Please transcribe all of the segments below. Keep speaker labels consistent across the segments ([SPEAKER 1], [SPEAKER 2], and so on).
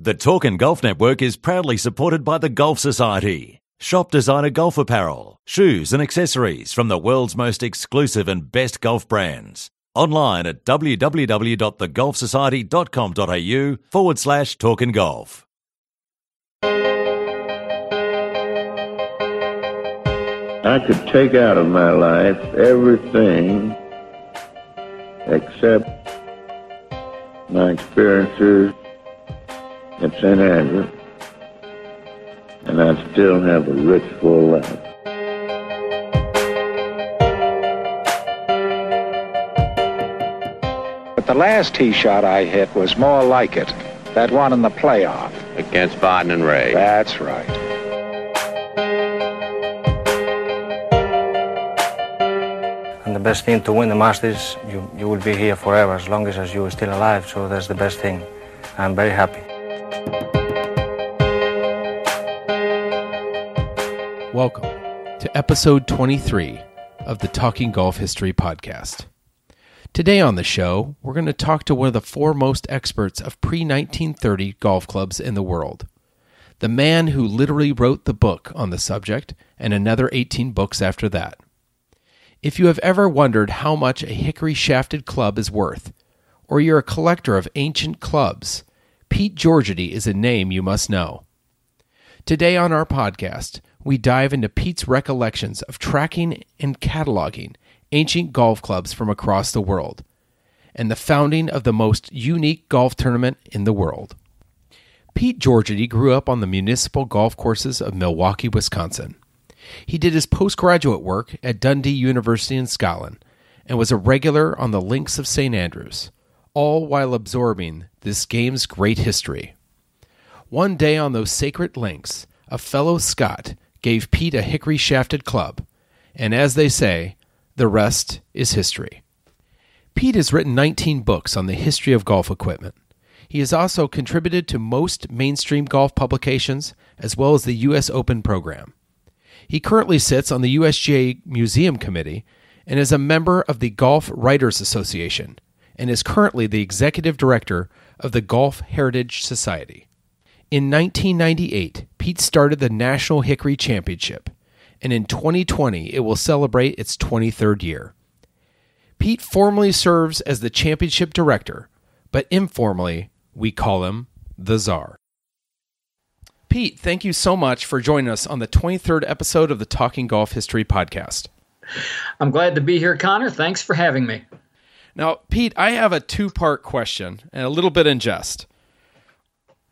[SPEAKER 1] The Talkin' Golf Network is proudly supported by the Golf Society. Shop designer golf apparel, shoes, and accessories from the world's most exclusive and best golf brands. Online at www.thegolfsociety.com.au forward slash talkin' golf.
[SPEAKER 2] I could take out of my life everything except my experiences at St. Andrews, and I still have a rich, full life.
[SPEAKER 3] But the last tee shot I hit was more like it. That one in the playoff.
[SPEAKER 4] Against Vardon and Ray.
[SPEAKER 3] That's right.
[SPEAKER 5] And the best thing to win the Masters, you, you will be here forever as long as, as you are still alive. So that's the best thing. I'm very happy.
[SPEAKER 6] Welcome to episode 23 of the Talking Golf History Podcast. Today on the show, we're going to talk to one of the foremost experts of pre 1930 golf clubs in the world. The man who literally wrote the book on the subject and another 18 books after that. If you have ever wondered how much a hickory shafted club is worth, or you're a collector of ancient clubs, Pete Georgiady is a name you must know. Today on our podcast, we dive into Pete's recollections of tracking and cataloging ancient golf clubs from across the world and the founding of the most unique golf tournament in the world. Pete Georgiady grew up on the municipal golf courses of Milwaukee, Wisconsin. He did his postgraduate work at Dundee University in Scotland and was a regular on the links of St. Andrews, all while absorbing this game's great history. One day on those sacred links, a fellow Scot gave Pete a hickory shafted club, and as they say, the rest is history. Pete has written 19 books on the history of golf equipment. He has also contributed to most mainstream golf publications as well as the U.S. Open program. He currently sits on the USGA Museum Committee and is a member of the Golf Writers Association and is currently the executive director of the Golf Heritage Society. In 1998, Pete started the National Hickory Championship, and in 2020 it will celebrate its 23rd year. Pete formally serves as the championship director, but informally, we call him the Czar. Pete, thank you so much for joining us on the 23rd episode of the Talking Golf History Podcast.
[SPEAKER 7] I'm glad to be here, Connor. Thanks for having me.
[SPEAKER 6] Now, Pete, I have a two part question and a little bit in jest.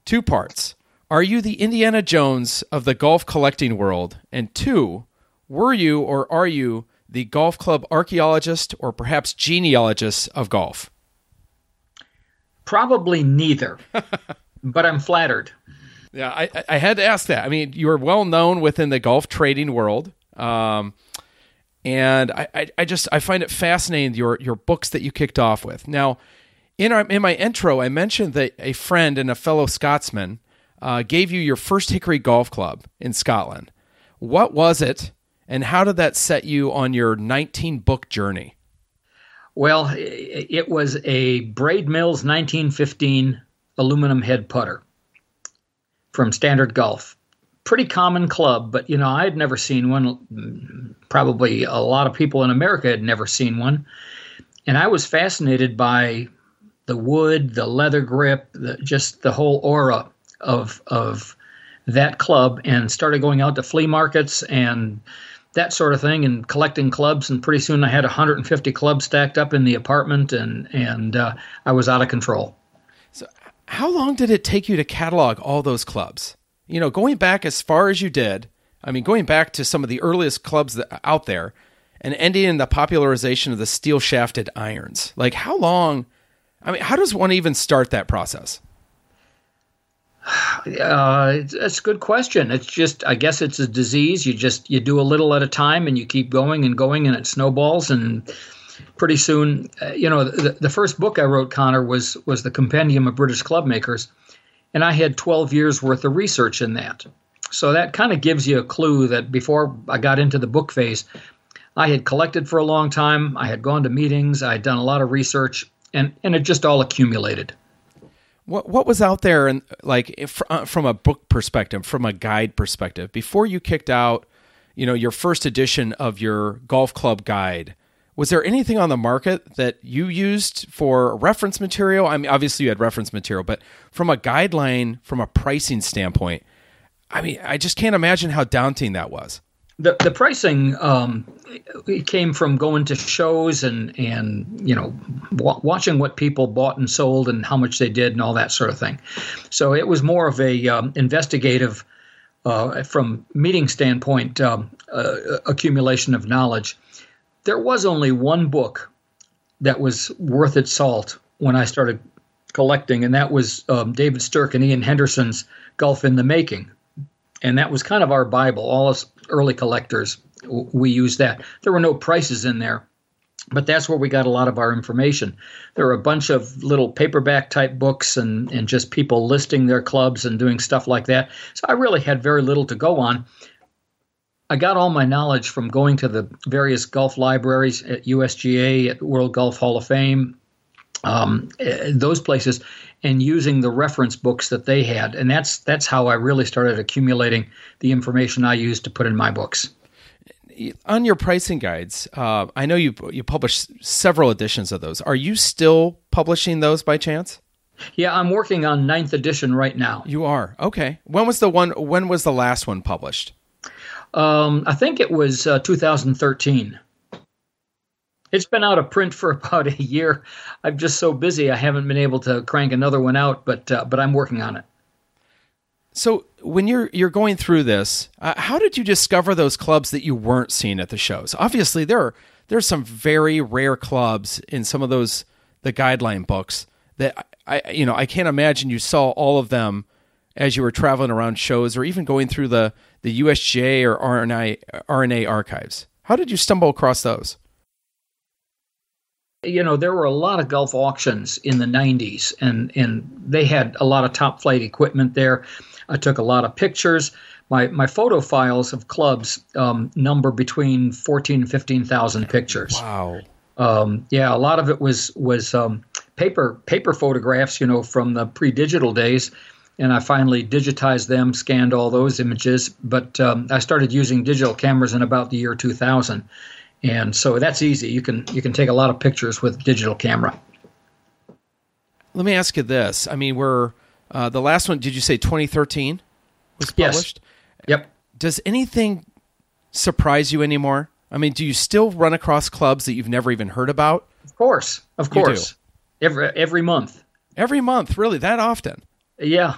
[SPEAKER 6] Two parts. Are you the Indiana Jones of the golf collecting world? And two, were you or are you the golf club archaeologist or perhaps genealogist of golf?
[SPEAKER 7] Probably neither, but I'm flattered.
[SPEAKER 6] Yeah, I, I had to ask that. I mean, you are well known within the golf trading world. Um, and I, I, I just I find it fascinating your your books that you kicked off with. Now, in our in my intro, I mentioned that a friend and a fellow Scotsman uh, gave you your first Hickory Golf Club in Scotland. What was it, and how did that set you on your 19 book journey?
[SPEAKER 7] Well, it was a Braid Mills 1915 aluminum head putter from Standard Golf. Pretty common club, but you know, I had never seen one. Probably a lot of people in America had never seen one. And I was fascinated by the wood, the leather grip, the, just the whole aura of of that club and started going out to flea markets and that sort of thing and collecting clubs and pretty soon I had 150 clubs stacked up in the apartment and and uh, I was out of control.
[SPEAKER 6] So how long did it take you to catalog all those clubs? You know, going back as far as you did, I mean going back to some of the earliest clubs that out there and ending in the popularization of the steel shafted irons. Like how long I mean, how does one even start that process?
[SPEAKER 7] Uh, it's a good question. It's just, I guess, it's a disease. You just you do a little at a time, and you keep going and going, and it snowballs, and pretty soon, uh, you know, the, the first book I wrote, Connor, was was the Compendium of British Club Makers, and I had 12 years worth of research in that. So that kind of gives you a clue that before I got into the book phase, I had collected for a long time. I had gone to meetings. I had done a lot of research, and and it just all accumulated.
[SPEAKER 6] What what was out there and like uh, from a book perspective, from a guide perspective, before you kicked out, you know, your first edition of your golf club guide? Was there anything on the market that you used for reference material? I mean, obviously you had reference material, but from a guideline, from a pricing standpoint, I mean, I just can't imagine how daunting that was.
[SPEAKER 7] The the pricing um, it came from going to shows and and you know w- watching what people bought and sold and how much they did and all that sort of thing. So it was more of a um, investigative, uh, from meeting standpoint, um, uh, accumulation of knowledge. There was only one book that was worth its salt when I started collecting, and that was um, David Stirk and Ian Henderson's Golf in the Making and that was kind of our Bible. All us early collectors, we used that. There were no prices in there, but that's where we got a lot of our information. There were a bunch of little paperback type books and, and just people listing their clubs and doing stuff like that. So I really had very little to go on. I got all my knowledge from going to the various golf libraries at USGA, at World Golf Hall of Fame, um, eh, those places, and using the reference books that they had. And that's that's how I really started accumulating the information I used to put in my books.
[SPEAKER 6] On your pricing guides, uh, I know you you published several editions of those. Are you still publishing those by chance?
[SPEAKER 7] Yeah, I'm working on ninth edition right now.
[SPEAKER 6] You are okay. When was the one? When was the last one published?
[SPEAKER 7] Um, I think it was uh, 2013. It's been out of print for about a year. I'm just so busy I haven't been able to crank another one out, but uh, but I'm working on it.
[SPEAKER 6] So when you're you're going through this, uh, how did you discover those clubs that you weren't seeing at the shows? Obviously, there are there's some very rare clubs in some of those the guideline books that I you know I can't imagine you saw all of them as you were traveling around shows or even going through the the USGA or R&A R&A archives. How did you stumble across those?
[SPEAKER 7] You know, there were a lot of golf auctions in the 90s, and, and they had a lot of top flight equipment there. I took a lot of pictures. My, my photo files of clubs um, number between 14 and 15,000 pictures.
[SPEAKER 6] Wow.
[SPEAKER 7] Um, yeah, a lot of it was was um, paper paper photographs, you know, from the pre-digital days, and I finally digitized them, scanned all those images. But um, I started using digital cameras in about the year 2000, and so that's easy. You can you can take a lot of pictures with digital camera.
[SPEAKER 6] Let me ask you this. I mean, we're uh, the last one. Did you say 2013 was published?
[SPEAKER 7] Yes. Yep.
[SPEAKER 6] Does anything surprise you anymore? I mean, do you still run across clubs that you've never even heard about?
[SPEAKER 7] Of course, of course. Every every month.
[SPEAKER 6] Every month, really? That often?
[SPEAKER 7] Yeah.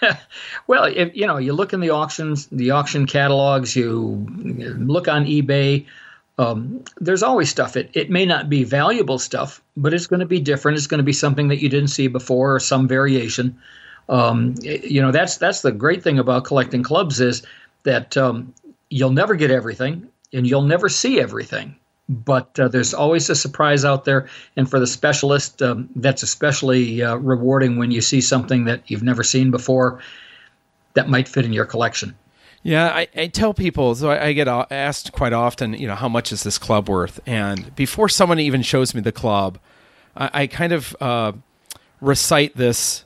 [SPEAKER 7] well, if you know, you look in the auctions, the auction catalogs, you look on eBay um, there's always stuff. It, it may not be valuable stuff, but it's going to be different. It's going to be something that you didn't see before or some variation. Um, you know, that's that's the great thing about collecting clubs is that um, you'll never get everything and you'll never see everything. But uh, there's always a surprise out there, and for the specialist, um, that's especially uh, rewarding when you see something that you've never seen before that might fit in your collection.
[SPEAKER 6] Yeah, I, I, tell people, so I, I, get asked quite often, you know, how much is this club worth? And before someone even shows me the club, I, I kind of uh, recite this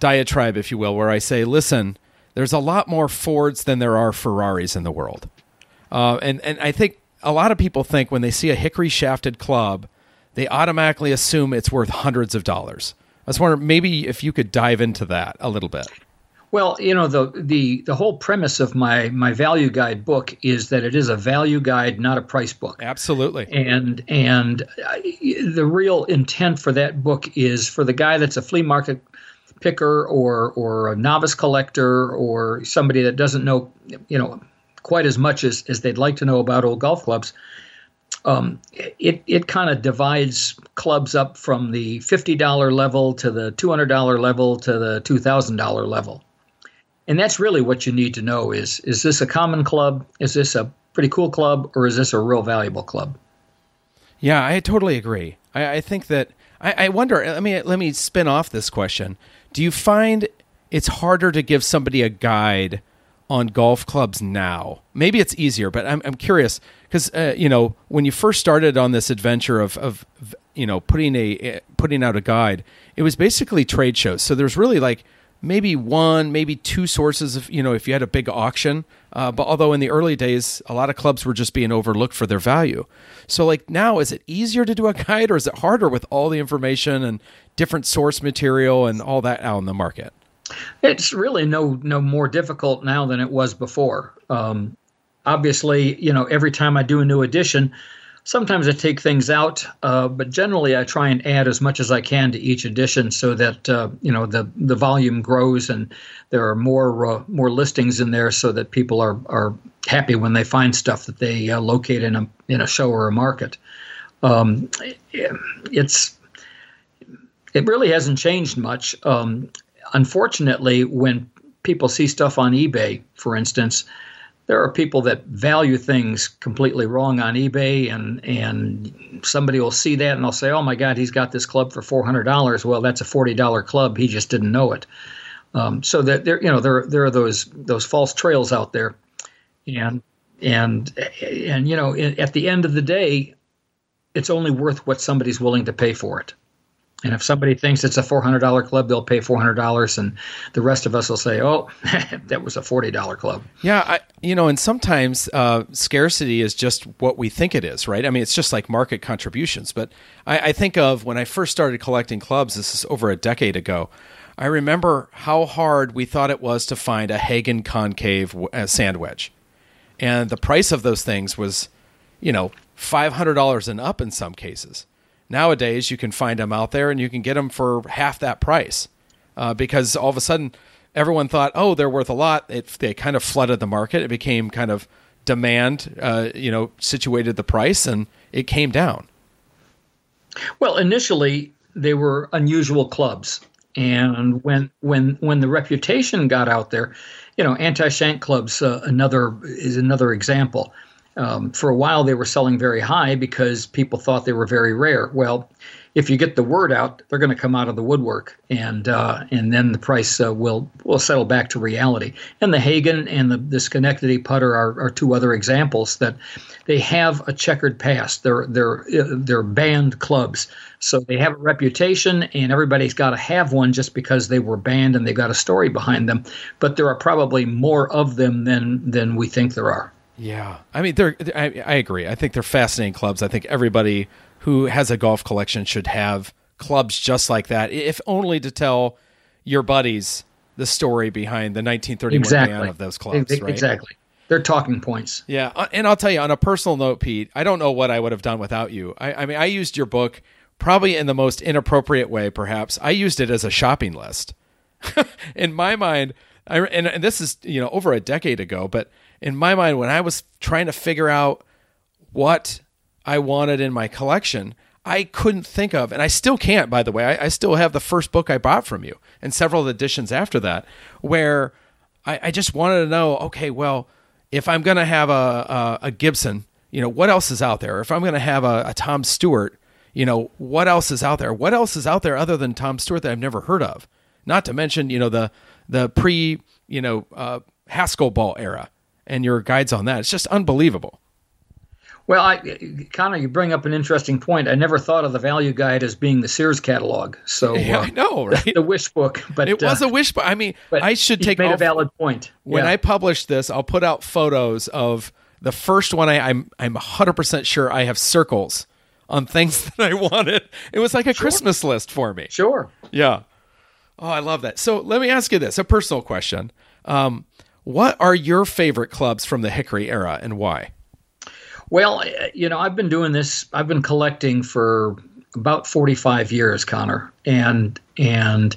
[SPEAKER 6] diatribe, if you will, where I say, listen, there's a lot more Fords than there are Ferraris in the world. Uh, and, and I think a lot of people think when they see a hickory shafted club, they automatically assume it's worth hundreds of dollars. I was wondering maybe if you could dive into that a little bit.
[SPEAKER 7] Well, you know the the the whole premise of my my value guide book is that it is a value guide, not a price book.
[SPEAKER 6] Absolutely.
[SPEAKER 7] And and the real intent for that book is for the guy that's a flea market picker or or a novice collector or somebody that doesn't know you know quite as much as, as they'd like to know about old golf clubs. Um, it it kind of divides clubs up from the fifty dollar level to the two hundred dollar level to the two thousand dollar level and that's really what you need to know is is this a common club? Is this a pretty cool club? Or is this a real valuable club?
[SPEAKER 6] Yeah i totally agree. I, I think that I, I wonder let me let me spin off this question. Do you find it's harder to give somebody a guide on golf clubs now? Maybe it's easier but i'm, I'm curious because uh, you know when you first started on this adventure of, of you know putting a putting out a guide it was basically trade shows. So there's really like maybe one, maybe two sources of you know if you had a big auction. Uh, but although in the early days, a lot of clubs were just being overlooked for their value. So like now, is it easier to do a guide or is it harder with all the information and different source material and all that out in the market?
[SPEAKER 7] It's really no no more difficult now than it was before. Um, obviously, you know, every time I do a new edition, sometimes I take things out, uh, but generally I try and add as much as I can to each edition so that uh, you know the the volume grows and there are more uh, more listings in there so that people are are happy when they find stuff that they uh, locate in a in a show or a market. Um, it's it really hasn't changed much. Um, unfortunately, when people see stuff on eBay, for instance, there are people that value things completely wrong on eBay, and and somebody will see that and they'll say, "Oh my God, he's got this club for four hundred dollars." Well, that's a forty dollar club. He just didn't know it. Um, so that there, you know, there there are those those false trails out there, and and and you know, at the end of the day, it's only worth what somebody's willing to pay for it. And if somebody thinks it's a $400 club, they'll pay $400 and the rest of us will say, "Oh, that was a $40 club."
[SPEAKER 6] Yeah, I, you know, and sometimes uh, scarcity is just what we think it is, right? I mean, it's just like market contributions. But I, I think of when I first started collecting clubs, this is over a decade ago. I remember how hard we thought it was to find a Hagen concave uh, sand wedge. And the price of those things was, you know, $500 and up in some cases. Nowadays, you can find them out there and you can get them for half that price uh, because all of a sudden everyone thought, oh, they're worth a lot. It, they kind of flooded the market. It became kind of demand, uh, you know, situated the price and it came down.
[SPEAKER 7] Well, initially they were unusual clubs, and when when when the reputation got out there, you know, anti-shank clubs uh, another is another example. Um, for a while, they were selling very high because people thought they were very rare. Well, if you get the word out, they're going to come out of the woodwork, and uh, and then the price uh, will will settle back to reality. And the Hagen and the, the Schenectady putter are, are two other examples that they have a checkered past. They're they're they're banned clubs, so they have a reputation, and everybody's got to have one just because they were banned and they've got a story behind them. But there are probably more of them than than we think there are.
[SPEAKER 6] Yeah, I mean, they're. I, I agree. I think they're fascinating clubs. I think everybody who has a golf collection should have clubs just like that, if only to tell your buddies the story behind the 1931 exactly. ban of those clubs. right?
[SPEAKER 7] Exactly. They're talking points.
[SPEAKER 6] Yeah, uh, and I'll tell you on a personal note, Pete. I don't know what I would have done without you. I, I mean, I used your book probably in the most inappropriate way. Perhaps I used it as a shopping list. in my mind, I, and, and this is you know over a decade ago, but in my mind, when I was trying to figure out what I wanted in my collection, I couldn't think of, and I still can't, by the way. I, I still have the first book I bought from you and several editions after that, where I, I just wanted to know okay, well, if I'm going to have a, a, a, Gibson, you know, what else is out there? If I'm going to have a, a Tom Stewart, you know, what else is out there? What else is out there other than Tom Stewart that I've never heard of? Not to mention, you know, the the pre, you know, uh, Haskell ball era and your guides on that. It's just unbelievable.
[SPEAKER 7] Well, I, Connor, you bring up an interesting point. I never thought of the value guide as being the Sears catalog. So
[SPEAKER 6] yeah, uh, I know, right?
[SPEAKER 7] The wish book, but
[SPEAKER 6] it was uh, a wish book. I mean, I should take
[SPEAKER 7] made a valid point.
[SPEAKER 6] When yeah. I publish this, I'll put out photos of the first one. I, I'm I'm 100 percent sure I have circles on things that I wanted. It was like a sure. Christmas list for me.
[SPEAKER 7] Sure.
[SPEAKER 6] Yeah. Oh, I love that. So let me ask you this: a personal question. Um, what are your favorite clubs from the Hickory era and why?
[SPEAKER 7] Well, uh, you know, I've been doing this, I've been collecting for about 45 years, Connor. And and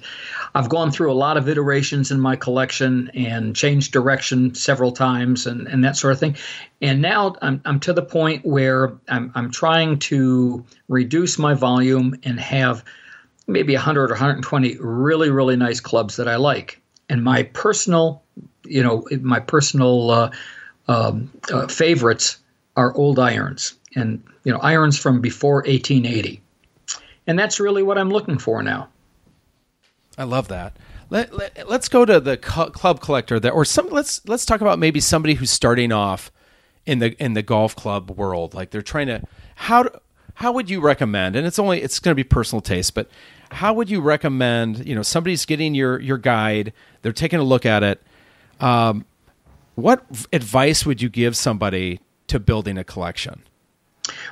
[SPEAKER 7] I've gone through a lot of iterations in my collection and changed direction several times and, and that sort of thing. And now I'm, I'm to the point where I'm, I'm trying to reduce my volume and have maybe 100 or 120 really, really nice clubs that I like. And my personal you know, my personal uh, um, uh, favorites are old irons and, you know, irons from before 1880. And that's really what I'm looking for now.
[SPEAKER 6] I love that. Let, let, us go to the club collector that, or some, let's, let's talk about maybe somebody who's starting off in the, in the golf club world. Like they're trying to, how, how would you recommend, and it's only, it's going to be personal taste, but how would you recommend? You know, somebody's getting your your guide, they're taking a look at it. Um, what advice would you give somebody to building a collection?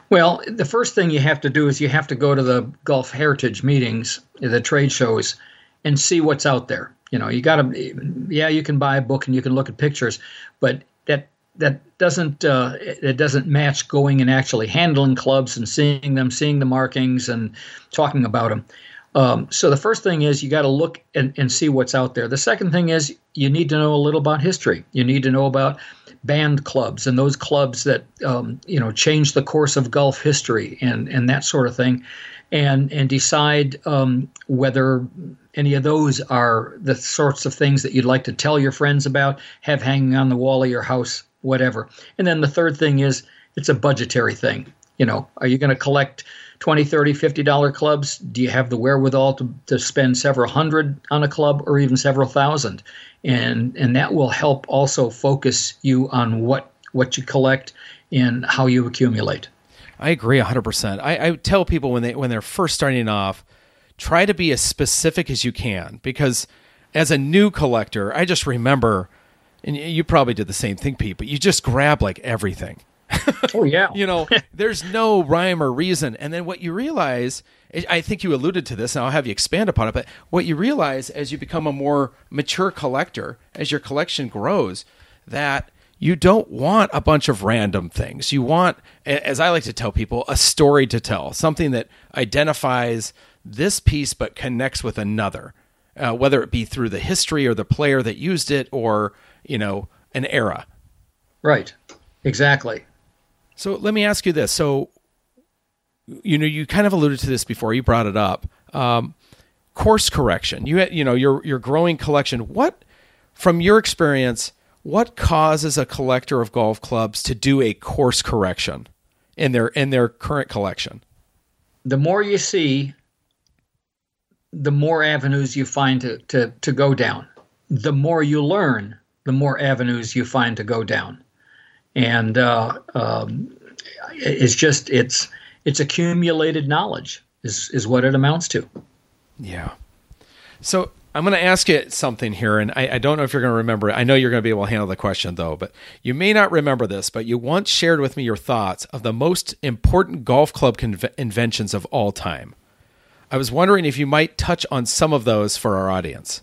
[SPEAKER 7] Well, the first thing you have to do is you have to go to the golf heritage meetings, the trade shows, and see what's out there. You know, you got to, yeah, you can buy a book and you can look at pictures, but that that doesn't uh, it doesn't match going and actually handling clubs and seeing them, seeing the markings and talking about them. Um, so the first thing is you got to look and, and see what's out there. The second thing is you need to know a little about history. You need to know about banned clubs and those clubs that um, you know change the course of golf history and and that sort of thing, and and decide um, whether any of those are the sorts of things that you'd like to tell your friends about, have hanging on the wall of your house, whatever. And then the third thing is it's a budgetary thing. You know, are you going to collect 20 30 50 dollar clubs? Do you have the wherewithal to, to spend several hundred on a club or even several thousand? And and that will help also focus you on what what you collect and how you accumulate.
[SPEAKER 6] I agree 100% I, I tell people when they when they're first starting off try to be as specific as you can because as a new collector i just remember and you probably did the same thing pete but you just grab like everything
[SPEAKER 7] oh yeah.
[SPEAKER 6] you know, there's no rhyme or reason. And then what you realize, I think you alluded to this, and I'll have you expand upon it. But what you realize as you become a more mature collector, as your collection grows, that you don't want a bunch of random things. You want, as I like to tell people, a story to tell, something that identifies this piece but connects with another, uh, whether it be through the history or the player that used it or, you know, an era.
[SPEAKER 7] Right. Exactly.
[SPEAKER 6] So let me ask you this. So, you know, you kind of alluded to this before. You brought it up. Um, course correction. You you know your your growing collection. What, from your experience, what causes a collector of golf clubs to do a course correction in their in their current collection?
[SPEAKER 7] The more you see, the more avenues you find to to, to go down. The more you learn, the more avenues you find to go down and uh, um, it's just it's it's accumulated knowledge is is what it amounts to.
[SPEAKER 6] Yeah. So I'm going to ask you something here, and I, I, don't know if you're going to remember it. I know you're going to be able to handle the question, though, but you may not remember this, but you once shared with me your thoughts of the most important golf club conve- inventions of all time. I was wondering if you might touch on some of those for our audience.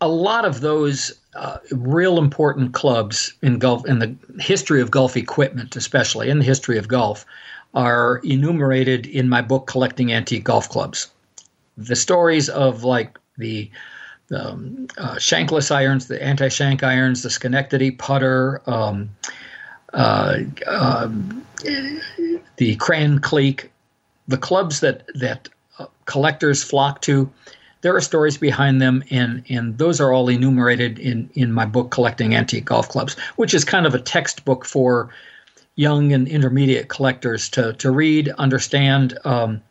[SPEAKER 7] A lot of those uh, real important clubs in golf in the history of golf equipment, especially in the history of golf, are enumerated in my book collecting antique golf clubs. The stories of like the um, uh, shankless irons, the anti-shank irons, the Schenectady putter, um, uh, um, the Cran Cleek, the clubs that that uh, collectors flock to there are stories behind them, and and those are all enumerated in in my book, Collecting Antique Golf Clubs, which is kind of a textbook for young and intermediate collectors to to read, understand. Um,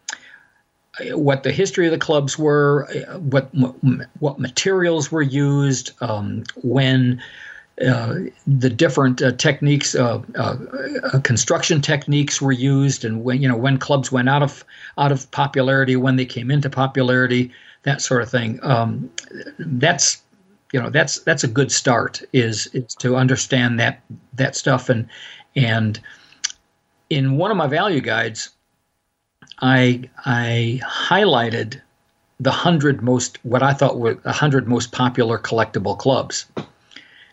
[SPEAKER 7] what the history of the clubs were, what what materials were used, um, when uh, the different uh, techniques, uh, uh, uh, construction techniques were used, and when you know when clubs went out of out of popularity, when they came into popularity, that sort of thing. Um, that's you know that's that's a good start is is to understand that that stuff and and in one of my value guides i i highlighted the 100 most what i thought were the 100 most popular collectible clubs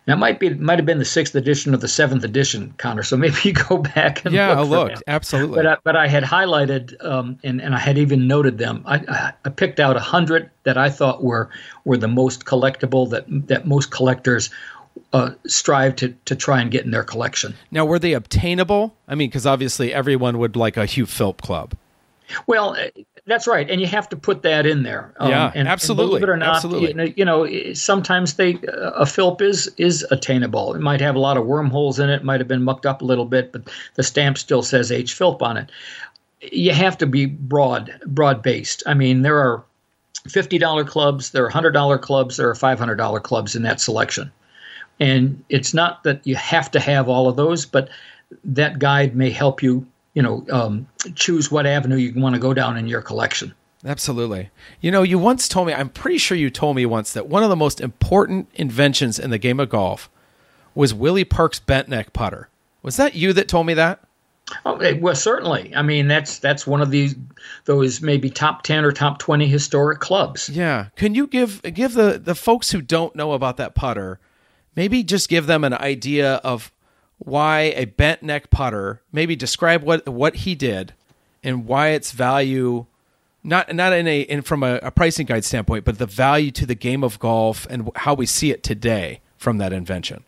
[SPEAKER 7] now, might be might have been the sixth edition or the seventh edition, Connor. So maybe you go back and
[SPEAKER 6] yeah,
[SPEAKER 7] look.
[SPEAKER 6] look absolutely.
[SPEAKER 7] But I, but I had highlighted um, and and I had even noted them. I, I picked out a hundred that I thought were were the most collectible that that most collectors uh, strive to to try and get in their collection.
[SPEAKER 6] Now, were they obtainable? I mean, because obviously everyone would like a Hugh Philp club.
[SPEAKER 7] Well, that's right, and you have to put that in there.
[SPEAKER 6] Um, yeah,
[SPEAKER 7] and,
[SPEAKER 6] absolutely.
[SPEAKER 7] And believe it or not,
[SPEAKER 6] absolutely.
[SPEAKER 7] You, know, sometimes they a Philp is is attainable. It might have a lot of wormholes in it. Might have been mucked up a little bit, but the stamp still says H Philp on it. You have to be broad broad based. I mean, there are fifty dollar clubs, there are hundred dollar clubs, there are five hundred dollar clubs in that selection, and it's not that you have to have all of those, but that guide may help you you know um, choose what avenue you want to go down in your collection.
[SPEAKER 6] Absolutely. You know, you once told me, I'm pretty sure you told me once that one of the most important inventions in the game of golf was Willie Park's bent neck putter. Was that you that told me that?
[SPEAKER 7] Oh, well, certainly. I mean, that's that's one of these those maybe top ten or top twenty historic clubs.
[SPEAKER 6] Yeah. Can you give give the the folks who don't know about that putter, maybe just give them an idea of why a bent neck putter? Maybe describe what what he did and why its value not not in a in from a, a, pricing guide standpoint, but the value to the game of golf and how we see it today from that invention.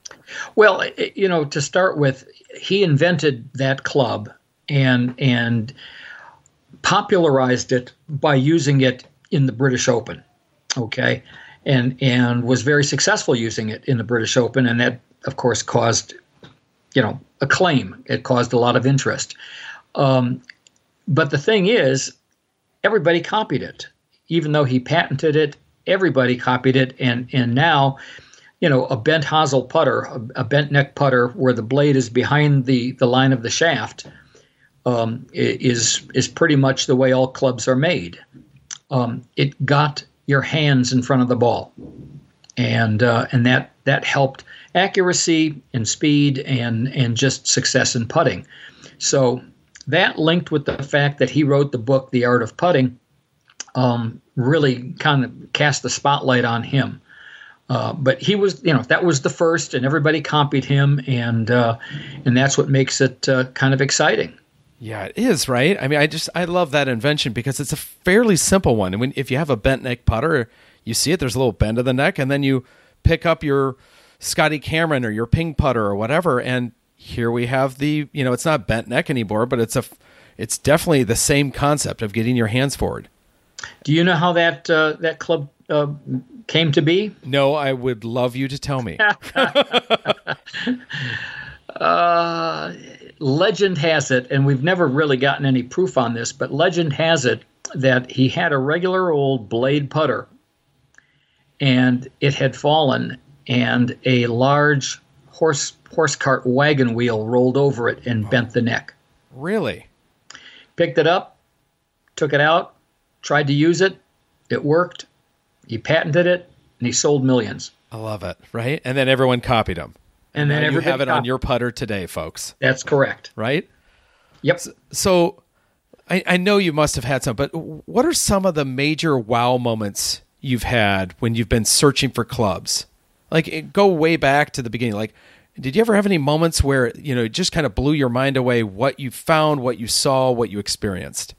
[SPEAKER 7] Well, you know, to start with, he invented that club and and popularized it by using it in the British Open. Okay, and and was very successful using it in the British Open, and that of course caused you know acclaim. It caused a lot of interest. Um, but the thing is, everybody copied it. Even though he patented it, everybody copied it, and and now, you know, a bent hosel putter, a, a bent neck putter, where the blade is behind the the line of the shaft, um, is is pretty much the way all clubs are made. Um, it got your hands in front of the ball, and uh, and that that helped accuracy and speed and and just success in putting. So that linked with the fact that he wrote the book The Art of Putting um, really kind of cast the spotlight on him. Uh, but he was, you know, that was the first, and everybody copied him, and uh, and that's what makes it uh, kind of exciting.
[SPEAKER 6] Yeah, it is right. I mean, I just I love that invention because it's a fairly simple one. And when if you have a bent neck putter, you see it. There's a little bend of the neck, and then you pick up your Scotty Cameron or your ping putter or whatever, and here we have the you know it's not bent neck anymore, but it's a it's definitely the same concept of getting your hands forward.
[SPEAKER 7] Do you know how that uh, that club uh, came to be?
[SPEAKER 6] No, I would love you to tell me.
[SPEAKER 7] uh, legend has it, and we've never really gotten any proof on this, but legend has it that he had a regular old blade putter, and it had fallen, and a large horse horse cart wagon wheel rolled over it and bent the neck.
[SPEAKER 6] Really?
[SPEAKER 7] Picked it up, took it out, tried to use it. It worked. He patented it, and he sold millions.
[SPEAKER 6] I love it. Right, and then everyone copied him.
[SPEAKER 7] And, then
[SPEAKER 6] you have it on your putter today, folks.
[SPEAKER 7] That's correct.
[SPEAKER 6] Right.
[SPEAKER 7] Yep.
[SPEAKER 6] So, so I, I know you must have had some, but what are some of the major wow moments you've had when you've been searching for clubs? Like go way back to the beginning. Like did you ever have any moments where you know it just kind of blew your mind away what you found, what you saw, what you experienced?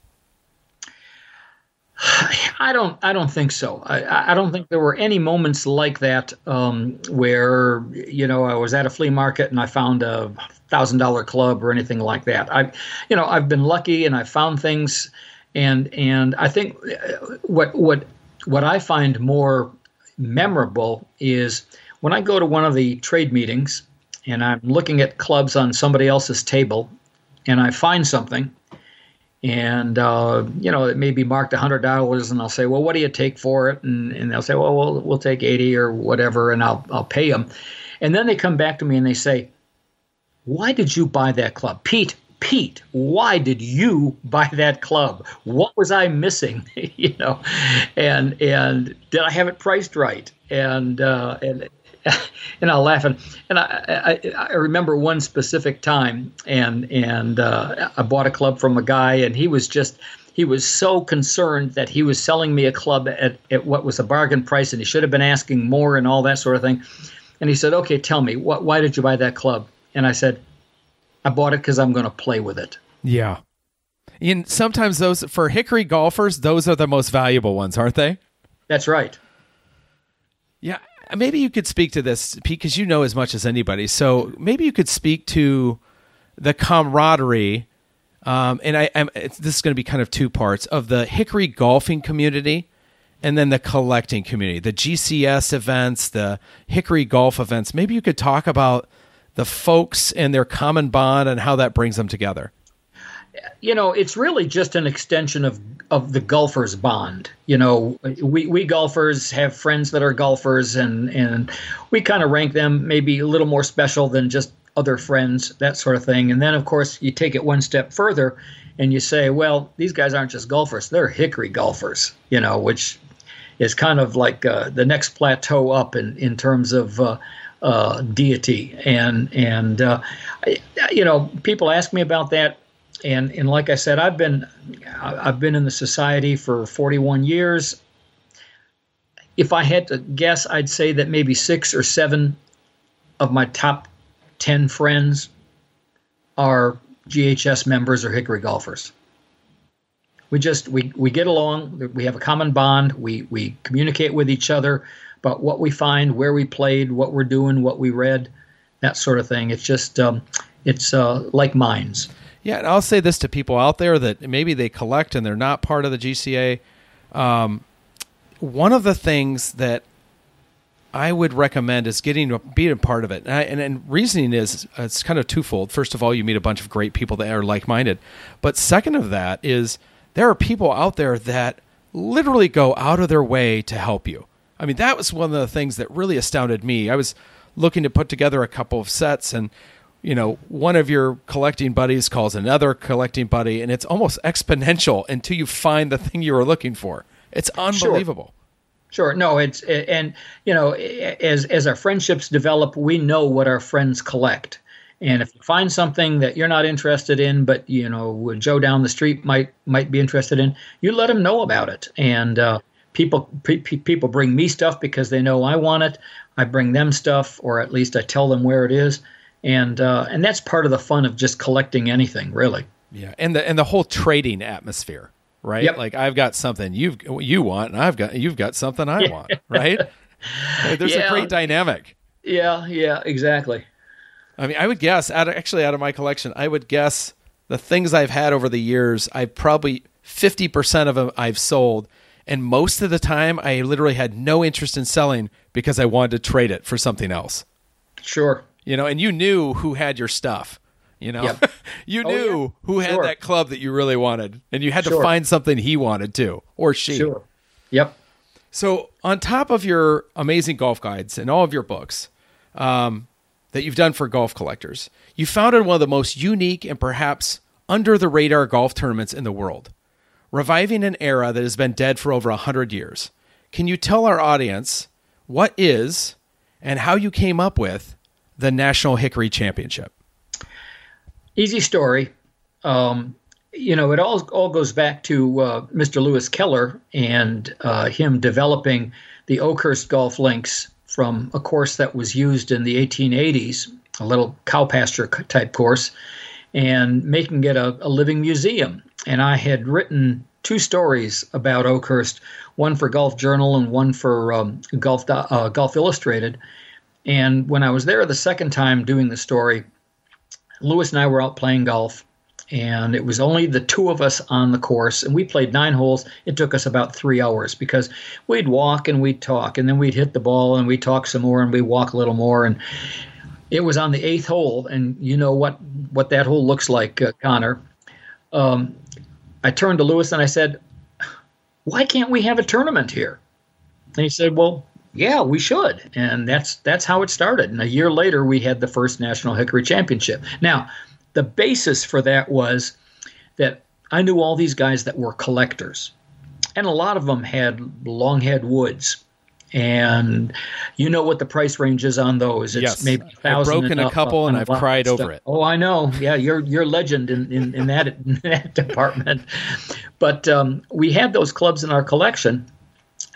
[SPEAKER 7] I don't. I don't think so. I, I don't think there were any moments like that um, where you know I was at a flea market and I found a thousand dollar club or anything like that. I, you know, I've been lucky and I found things, and and I think uh, what what what I find more memorable is when I go to one of the trade meetings and I'm looking at clubs on somebody else's table, and I find something, and uh, you know it may be marked hundred dollars, and I'll say, well, what do you take for it? And, and they'll say, well, well, we'll take eighty or whatever, and I'll I'll pay them, and then they come back to me and they say, why did you buy that club, Pete? Pete, why did you buy that club? What was I missing? you know, and and did I have it priced right? And uh, and and I'll laugh. And, and I, I, I, remember one specific time, and and uh, I bought a club from a guy, and he was just he was so concerned that he was selling me a club at, at what was a bargain price, and he should have been asking more and all that sort of thing. And he said, "Okay, tell me, what, why did you buy that club?" And I said, "I bought it because I'm going to play with it."
[SPEAKER 6] Yeah. And sometimes those for Hickory golfers, those are the most valuable ones, aren't they?
[SPEAKER 7] That's right.
[SPEAKER 6] Yeah, maybe you could speak to this because you know as much as anybody. So maybe you could speak to the camaraderie. Um, and I, I'm, this is going to be kind of two parts of the Hickory golfing community, and then the collecting community, the GCS events, the Hickory golf events. Maybe you could talk about the folks and their common bond and how that brings them together
[SPEAKER 7] you know, it's really just an extension of of the golfers bond. You know, we we golfers have friends that are golfers, and and we kind of rank them maybe a little more special than just other friends, that sort of thing. And then, of course, you take it one step further and you say, well, these guys aren't just golfers, they're hickory golfers, you know, which is kind of like uh, the next plateau up in, in terms of uh, uh, deity. And, and uh, you know, people ask me about that. And, and like I said, I've been I've been in the society for 41 years. If I had to guess, I'd say that maybe six or seven of my top 10 friends are GHS members or Hickory golfers. We just we, we get along. We have a common bond. We we communicate with each other about what we find, where we played, what we're doing, what we read, that sort of thing. It's just um, it's uh, like minds.
[SPEAKER 6] Yeah, and I'll say this to people out there that maybe they collect and they're not part of the GCA. Um, one of the things that I would recommend is getting being a part of it. And, I, and, and, reasoning is it's kind of twofold. First of all, you meet a bunch of great people that are like minded, but second of that is there are people out there that literally go out of their way to help you. I mean, that was one of the things that really astounded me. I was looking to put together a couple of sets, and you know, one of your collecting buddies calls another collecting buddy, and it's almost exponential until you find the thing you were looking for. It's unbelievable.
[SPEAKER 7] Sure. Sure. No, it's and you know, as as our friendships develop, we know what our friends collect. And if you find something that you're not interested in, but you know Joe down the street might might be interested in, you let him know about it. And uh, people pe- people bring me stuff because they know I want it. I bring them stuff, or at least I tell them where it is. And uh, and that's part of the fun of just collecting anything, really.
[SPEAKER 6] Yeah, and the and the whole trading atmosphere right? Yep. Like I've got something you've you want, and I've got you've got something I want, right? There's yeah. a great dynamic.
[SPEAKER 7] Yeah, yeah, exactly.
[SPEAKER 6] I mean, I would guess out of, actually out of my collection, I would guess the things I've had over the years, I probably fifty percent of them I've sold, and most of the time I literally had no interest in selling because I wanted to trade it for something else.
[SPEAKER 7] Sure.
[SPEAKER 6] You know, and you knew who had your stuff. You know, yep. you oh, knew yeah. who had sure. that club that you really wanted, and you had sure. to find something he wanted too, or she.
[SPEAKER 7] Sure. Yep.
[SPEAKER 6] So, on top of your amazing golf guides and all of your books um, that you've done for golf collectors, you founded one of the most unique and perhaps under the radar golf tournaments in the world, reviving an era that has been dead for over 100 years. Can you tell our audience what is and how you came up with the National Hickory Championship?
[SPEAKER 7] easy story. Um, you know, it all all goes back to uh, Mr. Lewis Keller and uh, him developing the Oakhurst Golf Links from a course that was used in the 1880s, a little cow pasture type course, and making it a, a living museum. And I had written two stories about Oakhurst, one for Golf Journal and one for um, Golf uh, Golf Illustrated. And when I was there the second time doing the story, Lewis and I were out playing golf, and it was only the two of us on the course, and we played nine holes. It took us about three hours because we'd walk and we'd talk, and then we'd hit the ball and we'd talk some more and we'd walk a little more. And it was on the eighth hole, and you know what what that hole looks like, uh, Connor. Um, I turned to Lewis and I said, "Why can't we have a tournament here?" And he said, "Well, yeah, we should. And that's that's how it started. And a year later, we had the first National Hickory Championship. Now, the basis for that was that I knew all these guys that were collectors, and a lot of them had longhead woods. And you know what the price range is on those?
[SPEAKER 6] It's yes. maybe I've broken a couple, and I've cried over it.
[SPEAKER 7] Oh, I know. Yeah, you're you're legend in, in, in that in that department. But um, we had those clubs in our collection,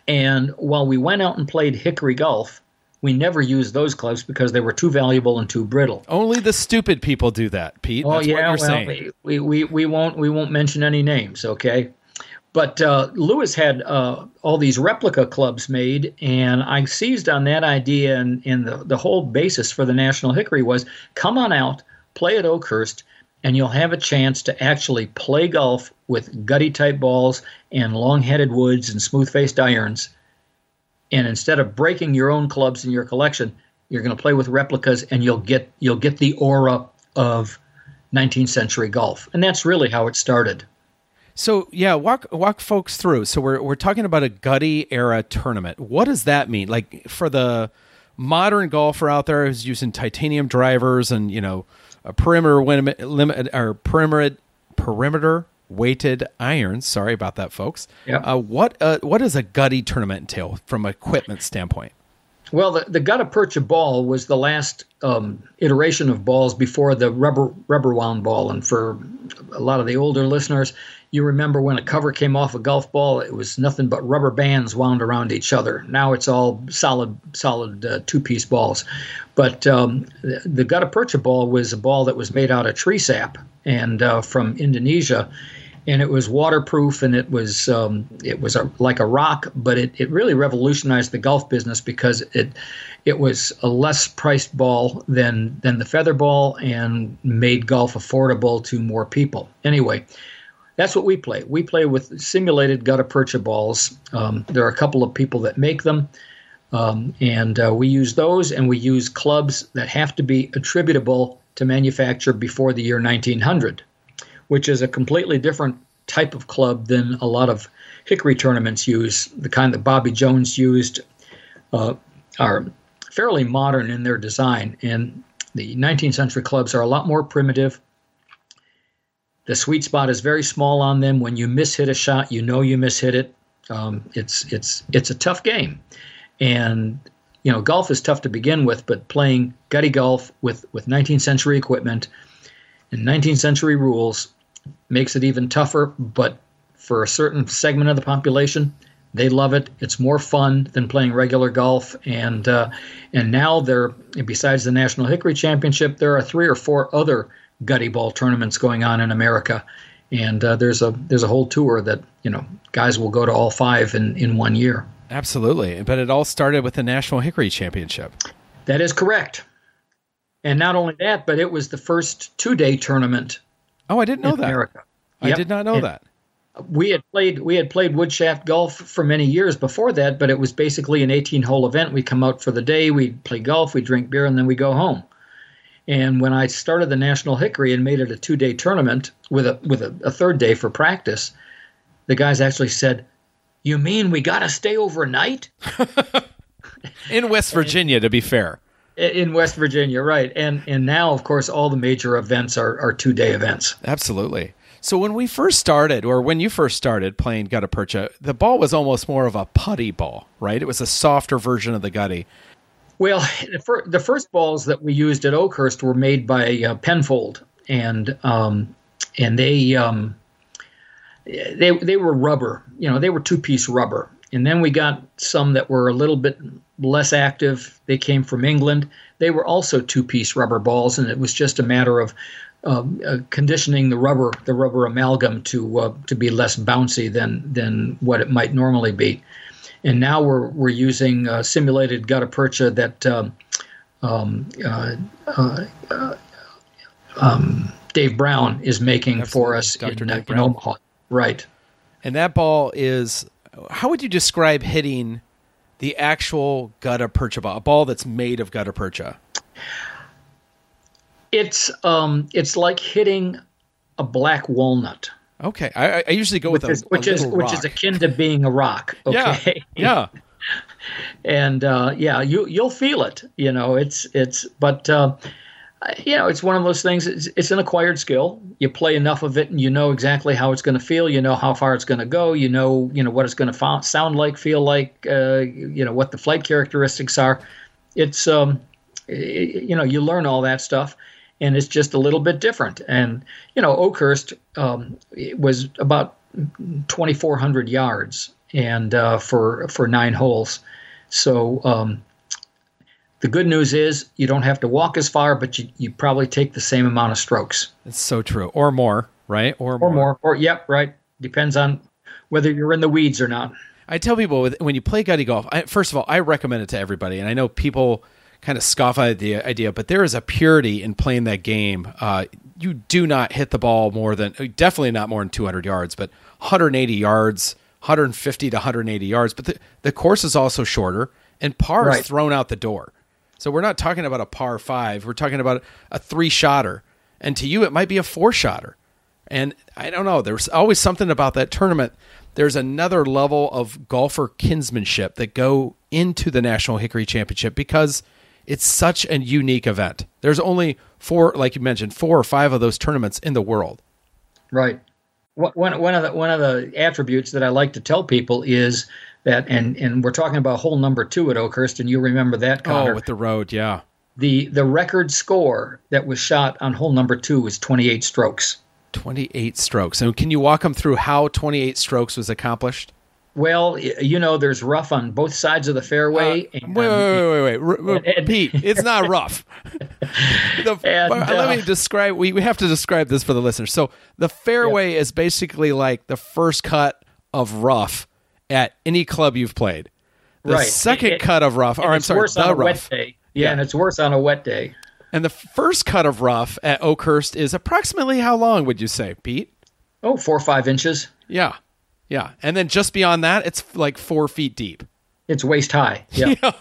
[SPEAKER 7] and while we went out and played hickory golf, we never used those clubs because they were too valuable and too brittle.
[SPEAKER 6] Only the stupid people do that, Pete. Oh yeah, well, saying.
[SPEAKER 7] We, we we won't we won't mention any names, okay? But uh, Lewis had uh, all these replica clubs made, and I seized on that idea. And, and the, the whole basis for the National Hickory was come on out, play at Oakhurst, and you'll have a chance to actually play golf with gutty type balls and long headed woods and smooth faced irons. And instead of breaking your own clubs in your collection, you're going to play with replicas and you'll get you'll get the aura of 19th century golf. And that's really how it started.
[SPEAKER 6] So yeah, walk walk folks through. So we're we're talking about a gutty era tournament. What does that mean? Like for the modern golfer out there who's using titanium drivers and you know a perimeter limit, limit or perimeter perimeter weighted irons. Sorry about that, folks.
[SPEAKER 7] Yeah.
[SPEAKER 6] Uh, what uh, what does a gutty tournament entail from equipment standpoint?
[SPEAKER 7] Well, the, the gutta percha ball was the last um, iteration of balls before the rubber rubber wound ball. And for a lot of the older listeners, you remember when a cover came off a golf ball, it was nothing but rubber bands wound around each other. Now it's all solid solid uh, two piece balls. But um, the, the gutta percha ball was a ball that was made out of tree sap and uh, from Indonesia and it was waterproof and it was um, it was a, like a rock, but it, it really revolutionized the golf business because it it was a less priced ball than than the feather ball and made golf affordable to more people. Anyway, that's what we play. We play with simulated gutta percha balls. Um, there are a couple of people that make them. Um, and uh, we use those, and we use clubs that have to be attributable to manufacture before the year 1900 which is a completely different type of club than a lot of hickory tournaments use. The kind that Bobby Jones used uh, are fairly modern in their design, and the 19th century clubs are a lot more primitive. The sweet spot is very small on them. When you miss hit a shot, you know you miss hit it. Um, it's it's it's a tough game, and you know golf is tough to begin with, but playing gutty golf with with 19th century equipment and 19th century rules makes it even tougher. But for a certain segment of the population, they love it. It's more fun than playing regular golf, and uh, and now there, besides the National Hickory Championship, there are three or four other gutty ball tournaments going on in America, and uh, there's a there's a whole tour that you know guys will go to all five in in one year.
[SPEAKER 6] Absolutely, but it all started with the National Hickory Championship.
[SPEAKER 7] That is correct, and not only that, but it was the first two day tournament
[SPEAKER 6] Oh, I didn't know that.
[SPEAKER 7] America.
[SPEAKER 6] I
[SPEAKER 7] Yep.
[SPEAKER 6] did not know
[SPEAKER 7] And
[SPEAKER 6] that.
[SPEAKER 7] We had played we had played woodshaft golf for many years before that, but it was basically an 18 hole event. We come out for the day, we play golf, we drink beer, and then we go home. And when I started the National Hickory and made it a two day tournament with a with a, a third day for practice, the guys actually said, "You mean we got to stay overnight?"
[SPEAKER 6] In West Virginia, to be fair.
[SPEAKER 7] in West Virginia, right? And and now, of course, all the major events are, are two day events.
[SPEAKER 6] Absolutely. So when we first started, or when you first started playing gutta percha, the ball was almost more of a putty ball, right? It was a softer version of the gutty.
[SPEAKER 7] Well, the, fir- the first balls that we used at Oakhurst were made by uh, Penfold, and um, and they um, they they were rubber. You know, they were two piece rubber. And then we got some that were a little bit less active. They came from England. They were also two piece rubber balls, and it was just a matter of um, uh, conditioning the rubber the rubber amalgam to uh, to be less bouncy than than what it might normally be. And now we're we're using uh, simulated gutta percha that um, um, uh, uh, uh, um, Dave Brown is making for us
[SPEAKER 6] Dr.
[SPEAKER 7] in, in Omaha. Right.
[SPEAKER 6] And that ball is how would you describe hitting the actual gutta percha ball, a ball that's made of gutta percha?
[SPEAKER 7] It's um it's like hitting a black walnut,
[SPEAKER 6] Okay, I, I- usually go with
[SPEAKER 7] which
[SPEAKER 6] a,
[SPEAKER 7] is which is which is akin to being a rock. Okay.
[SPEAKER 6] yeah, yeah.
[SPEAKER 7] and uh, yeah, you you'll feel it. You know, it's it's but uh, you know it's one of those things. It's, it's an acquired skill. You play enough of it, and you know exactly how it's going to feel. You know how far it's going to go. You know you know what it's going to fo- sound like, feel like. Uh, you know what the flight characteristics are. It's um, y- you know you learn all that stuff. And it's just a little bit different. And you know, Oakhurst um, it was about 2,400 yards, and uh, for for nine holes. So um, the good news is you don't have to walk as far, but you, you probably take the same amount of strokes
[SPEAKER 6] It's so true, or more, right? Or
[SPEAKER 7] or more. Or yep, right. Depends on whether you're in the weeds or not.
[SPEAKER 6] I tell people with, when you play gutty golf, I, first of all, I recommend it to everybody, and I know people kind of scoff at the idea, but there is a purity in playing that game. Uh, you do not hit the ball more than definitely not more than 200 yards, but 180 yards, 150 to 180 yards. But the, the course is also shorter, and par is thrown out the door. So we're not talking about a par five. We're talking about a three shotter, and to you it might be a four shotter. And I don't know. There's always something about that tournament there's another level of golfer kinsmanship that go into the National Hickory Championship because it's such a unique event. There's only four, like you mentioned, four or five of those tournaments in the world.
[SPEAKER 7] Right. One, one of the one of the attributes that I like to tell people is that, and and we're talking about hole number two at Oakhurst, and you remember that, oh, Connor.
[SPEAKER 6] Oh, with the road, yeah.
[SPEAKER 7] The the record score that was shot on hole number two was 28 strokes.
[SPEAKER 6] 28 strokes. And can you walk them through how 28 strokes was accomplished?
[SPEAKER 7] Well, you know, there's rough on both sides of the fairway.
[SPEAKER 6] Uh, and, wait, wait, wait, wait, wait. And, Pete, it's not rough. the, and, uh, let me describe. We, we have to describe this for the listeners. So the fairway is basically like the first cut of rough at any club you've played. The
[SPEAKER 7] right.
[SPEAKER 6] second it, cut of rough, or I'm sorry, the rough.
[SPEAKER 7] Yeah, yeah, and it's worse on a wet day.
[SPEAKER 6] And the first cut of rough at Oakhurst is approximately how long would you say, Pete?
[SPEAKER 7] Oh, four or five inches.
[SPEAKER 6] Yeah. Yeah. And then just beyond that, it's like four feet deep.
[SPEAKER 7] It's waist high. Yeah. yeah.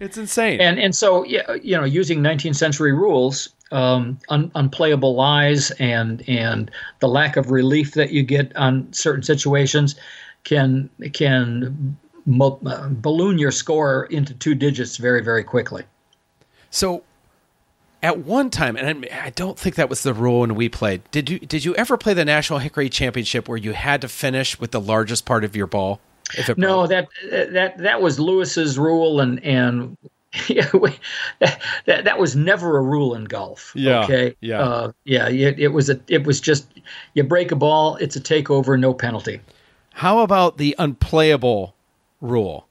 [SPEAKER 6] It's insane.
[SPEAKER 7] And and so yeah, you know, using 19th century rules, um, un, unplayable lies and and the lack of relief that you get on certain situations can can mo- uh, balloon your score into two digits very very quickly.
[SPEAKER 6] So at one time, and I don't think that was the rule when we played. Did you did you ever play the National Hickory Championship where you had to finish with the largest part of your ball?
[SPEAKER 7] no, that that that was Lewis's rule, and and yeah, that, that that was never a rule in golf.
[SPEAKER 6] Yeah.
[SPEAKER 7] Okay.
[SPEAKER 6] Yeah.
[SPEAKER 7] Uh, yeah. It, it was a. It was just you break a ball, it's a takeover, no penalty.
[SPEAKER 6] How about the unplayable rule?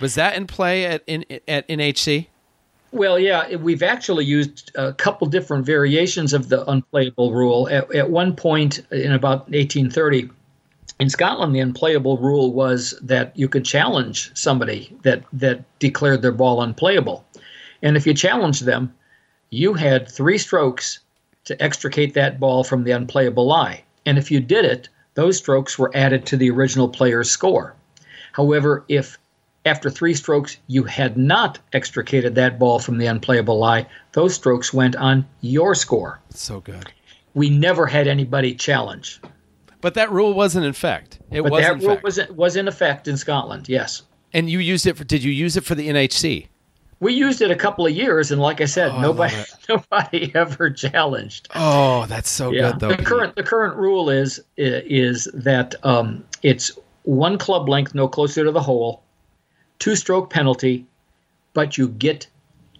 [SPEAKER 6] Was that in play at in at NHC?
[SPEAKER 7] Well, yeah, we've actually used a couple different variations of the unplayable rule. At, at one point in about 1830, in Scotland, the unplayable rule was that you could challenge somebody that, that declared their ball unplayable. And if you challenged them, you had three strokes to extricate that ball from the unplayable lie. And if you did it, those strokes were added to the original player's score. However, if after three strokes you had not extricated that ball from the unplayable lie, those strokes went on your score.
[SPEAKER 6] So good.
[SPEAKER 7] We never had anybody challenge.
[SPEAKER 6] But that rule wasn't in effect. It
[SPEAKER 7] but
[SPEAKER 6] was
[SPEAKER 7] that
[SPEAKER 6] in
[SPEAKER 7] rule
[SPEAKER 6] fact.
[SPEAKER 7] was was in effect in Scotland. Yes.
[SPEAKER 6] And you used it for? Did you use it for the NHC?
[SPEAKER 7] We used it a couple of years, and like I said,
[SPEAKER 6] Oh,
[SPEAKER 7] nobody
[SPEAKER 6] love
[SPEAKER 7] nobody ever challenged.
[SPEAKER 6] Oh, that's so
[SPEAKER 7] yeah.
[SPEAKER 6] good though.
[SPEAKER 7] the
[SPEAKER 6] Pete.
[SPEAKER 7] current the current rule is is that um, it's one club length no closer to the hole, two stroke penalty, but you get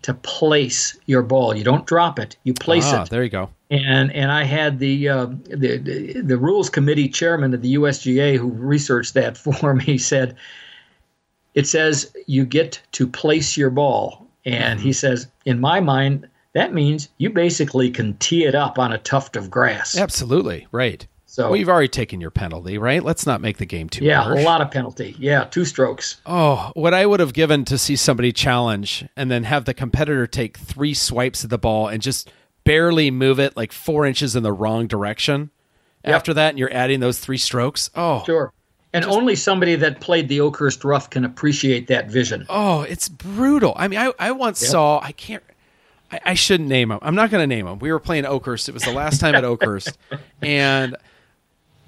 [SPEAKER 7] to place your ball. You don't drop it. You place
[SPEAKER 6] ah,
[SPEAKER 7] it.
[SPEAKER 6] there you go.
[SPEAKER 7] and and I had the, uh, the the the rules committee chairman of the USGA who researched that for me said it says you get to place your ball, and he says in my mind that means you basically can tee it up on a tuft of grass.
[SPEAKER 6] Absolutely right.
[SPEAKER 7] So
[SPEAKER 6] well, you've already taken your penalty, right? Let's not make the game too
[SPEAKER 7] yeah,
[SPEAKER 6] harsh.
[SPEAKER 7] a lot of penalty. Yeah, two strokes.
[SPEAKER 6] Oh, what I would have given to see somebody challenge and then have the competitor take three swipes at the ball and just barely move it like four inches in the wrong direction.
[SPEAKER 7] Yep.
[SPEAKER 6] After that, and you're adding those three strokes. Oh,
[SPEAKER 7] Sure. And only somebody that played the Oakhurst Rough can appreciate that vision.
[SPEAKER 6] oh, it's brutal. I mean, I, I once
[SPEAKER 7] Yep.
[SPEAKER 6] saw. I can't. I, I shouldn't name him. I'm not going to name him. We were playing Oakhurst. It was the last time at Oakhurst, and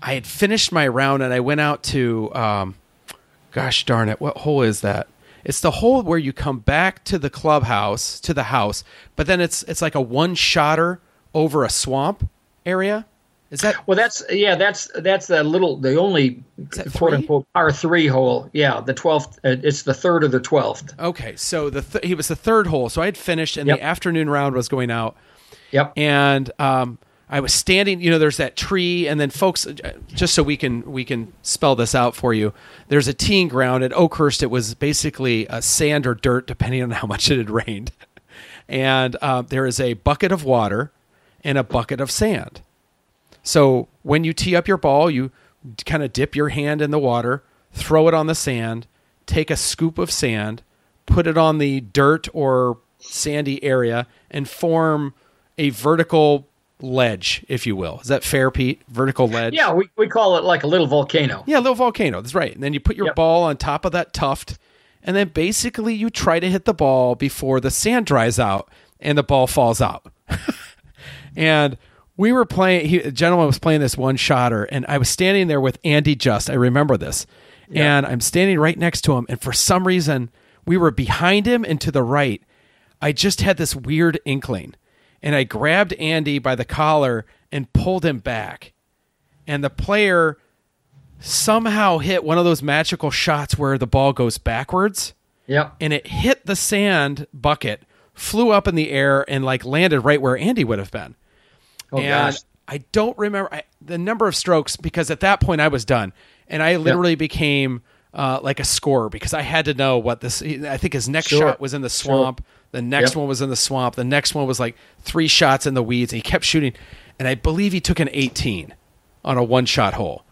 [SPEAKER 6] I had finished my round, and I went out to. Um, gosh darn it! What hole is that? It's the hole where you come back to the clubhouse to the house, but then it's it's like a one shotter over a swamp area. Is that
[SPEAKER 7] Well, that's yeah, that's that's the little the only quote unquote par three hole. Yeah, the twelfth. Uh, it's the third or the twelfth.
[SPEAKER 6] okay? So the th- he was the third hole, so I had finished, and
[SPEAKER 7] Yep.
[SPEAKER 6] the afternoon round was going out.
[SPEAKER 7] Yep.
[SPEAKER 6] and um, I was standing. You know, there's that tree, and then folks, uh, just so we can we can spell this out for you. There's a teeing ground at Oakhurst. It was basically uh, sand or dirt, depending on how much it had rained. And uh, there is a bucket of water and a bucket of sand. So when you tee up your ball, you kind of dip your hand in the water, throw it on the sand, take a scoop of sand, put it on the dirt or sandy area, and form a vertical ledge, if you will. Is that fair, Pete? Vertical ledge?
[SPEAKER 7] Yeah, we, we call it like a little volcano.
[SPEAKER 6] Yeah, a little volcano. That's right. And then you put your
[SPEAKER 7] Yep.
[SPEAKER 6] ball on top of that tuft, and then basically you try to hit the ball before the sand dries out and the ball falls out. and we were playing. He, a gentleman was playing this one shotter, and I was standing there with Andy Just. I remember this, and I'm standing right next to him, and for some reason, we were behind him and to the right. I just had this weird inkling, and I grabbed Andy by the collar and pulled him back, and the player somehow hit one of those magical shots where the ball goes backwards
[SPEAKER 7] Yep.
[SPEAKER 6] and it hit the sand bucket, flew up in the air, and like landed right where Andy would have been.
[SPEAKER 7] Oh
[SPEAKER 6] and
[SPEAKER 7] gosh.
[SPEAKER 6] I don't remember I, the number of strokes because at that point I was done, and I literally became uh, like a scorer because I had to know what this. I think his next
[SPEAKER 7] Sure.
[SPEAKER 6] shot was in the swamp. The next
[SPEAKER 7] Yep.
[SPEAKER 6] one was in the swamp. The next one was like three shots in the weeds. And he kept shooting, and I believe he took an 18 on a one shot hole.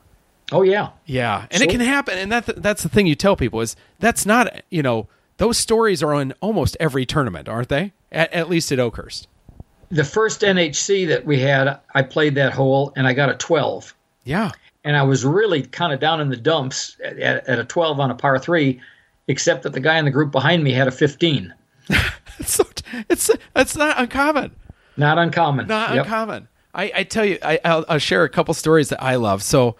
[SPEAKER 7] Oh yeah.
[SPEAKER 6] Yeah, and it can happen, and that that's the thing you tell people is that's not you know those stories are on almost every tournament, aren't they? At, at least at Oakhurst.
[SPEAKER 7] The first NHC that we had, I played that hole and I got a 12.
[SPEAKER 6] Yeah,
[SPEAKER 7] and I was really kind of down in the dumps at, at, at a 12 on a par three, except that the guy in the group behind me had a 15.
[SPEAKER 6] it's so, it's it's not uncommon,
[SPEAKER 7] Not uncommon.
[SPEAKER 6] not
[SPEAKER 7] Yep.
[SPEAKER 6] uncommon. I, I tell you, I, I'll, I'll share a couple stories that I love. So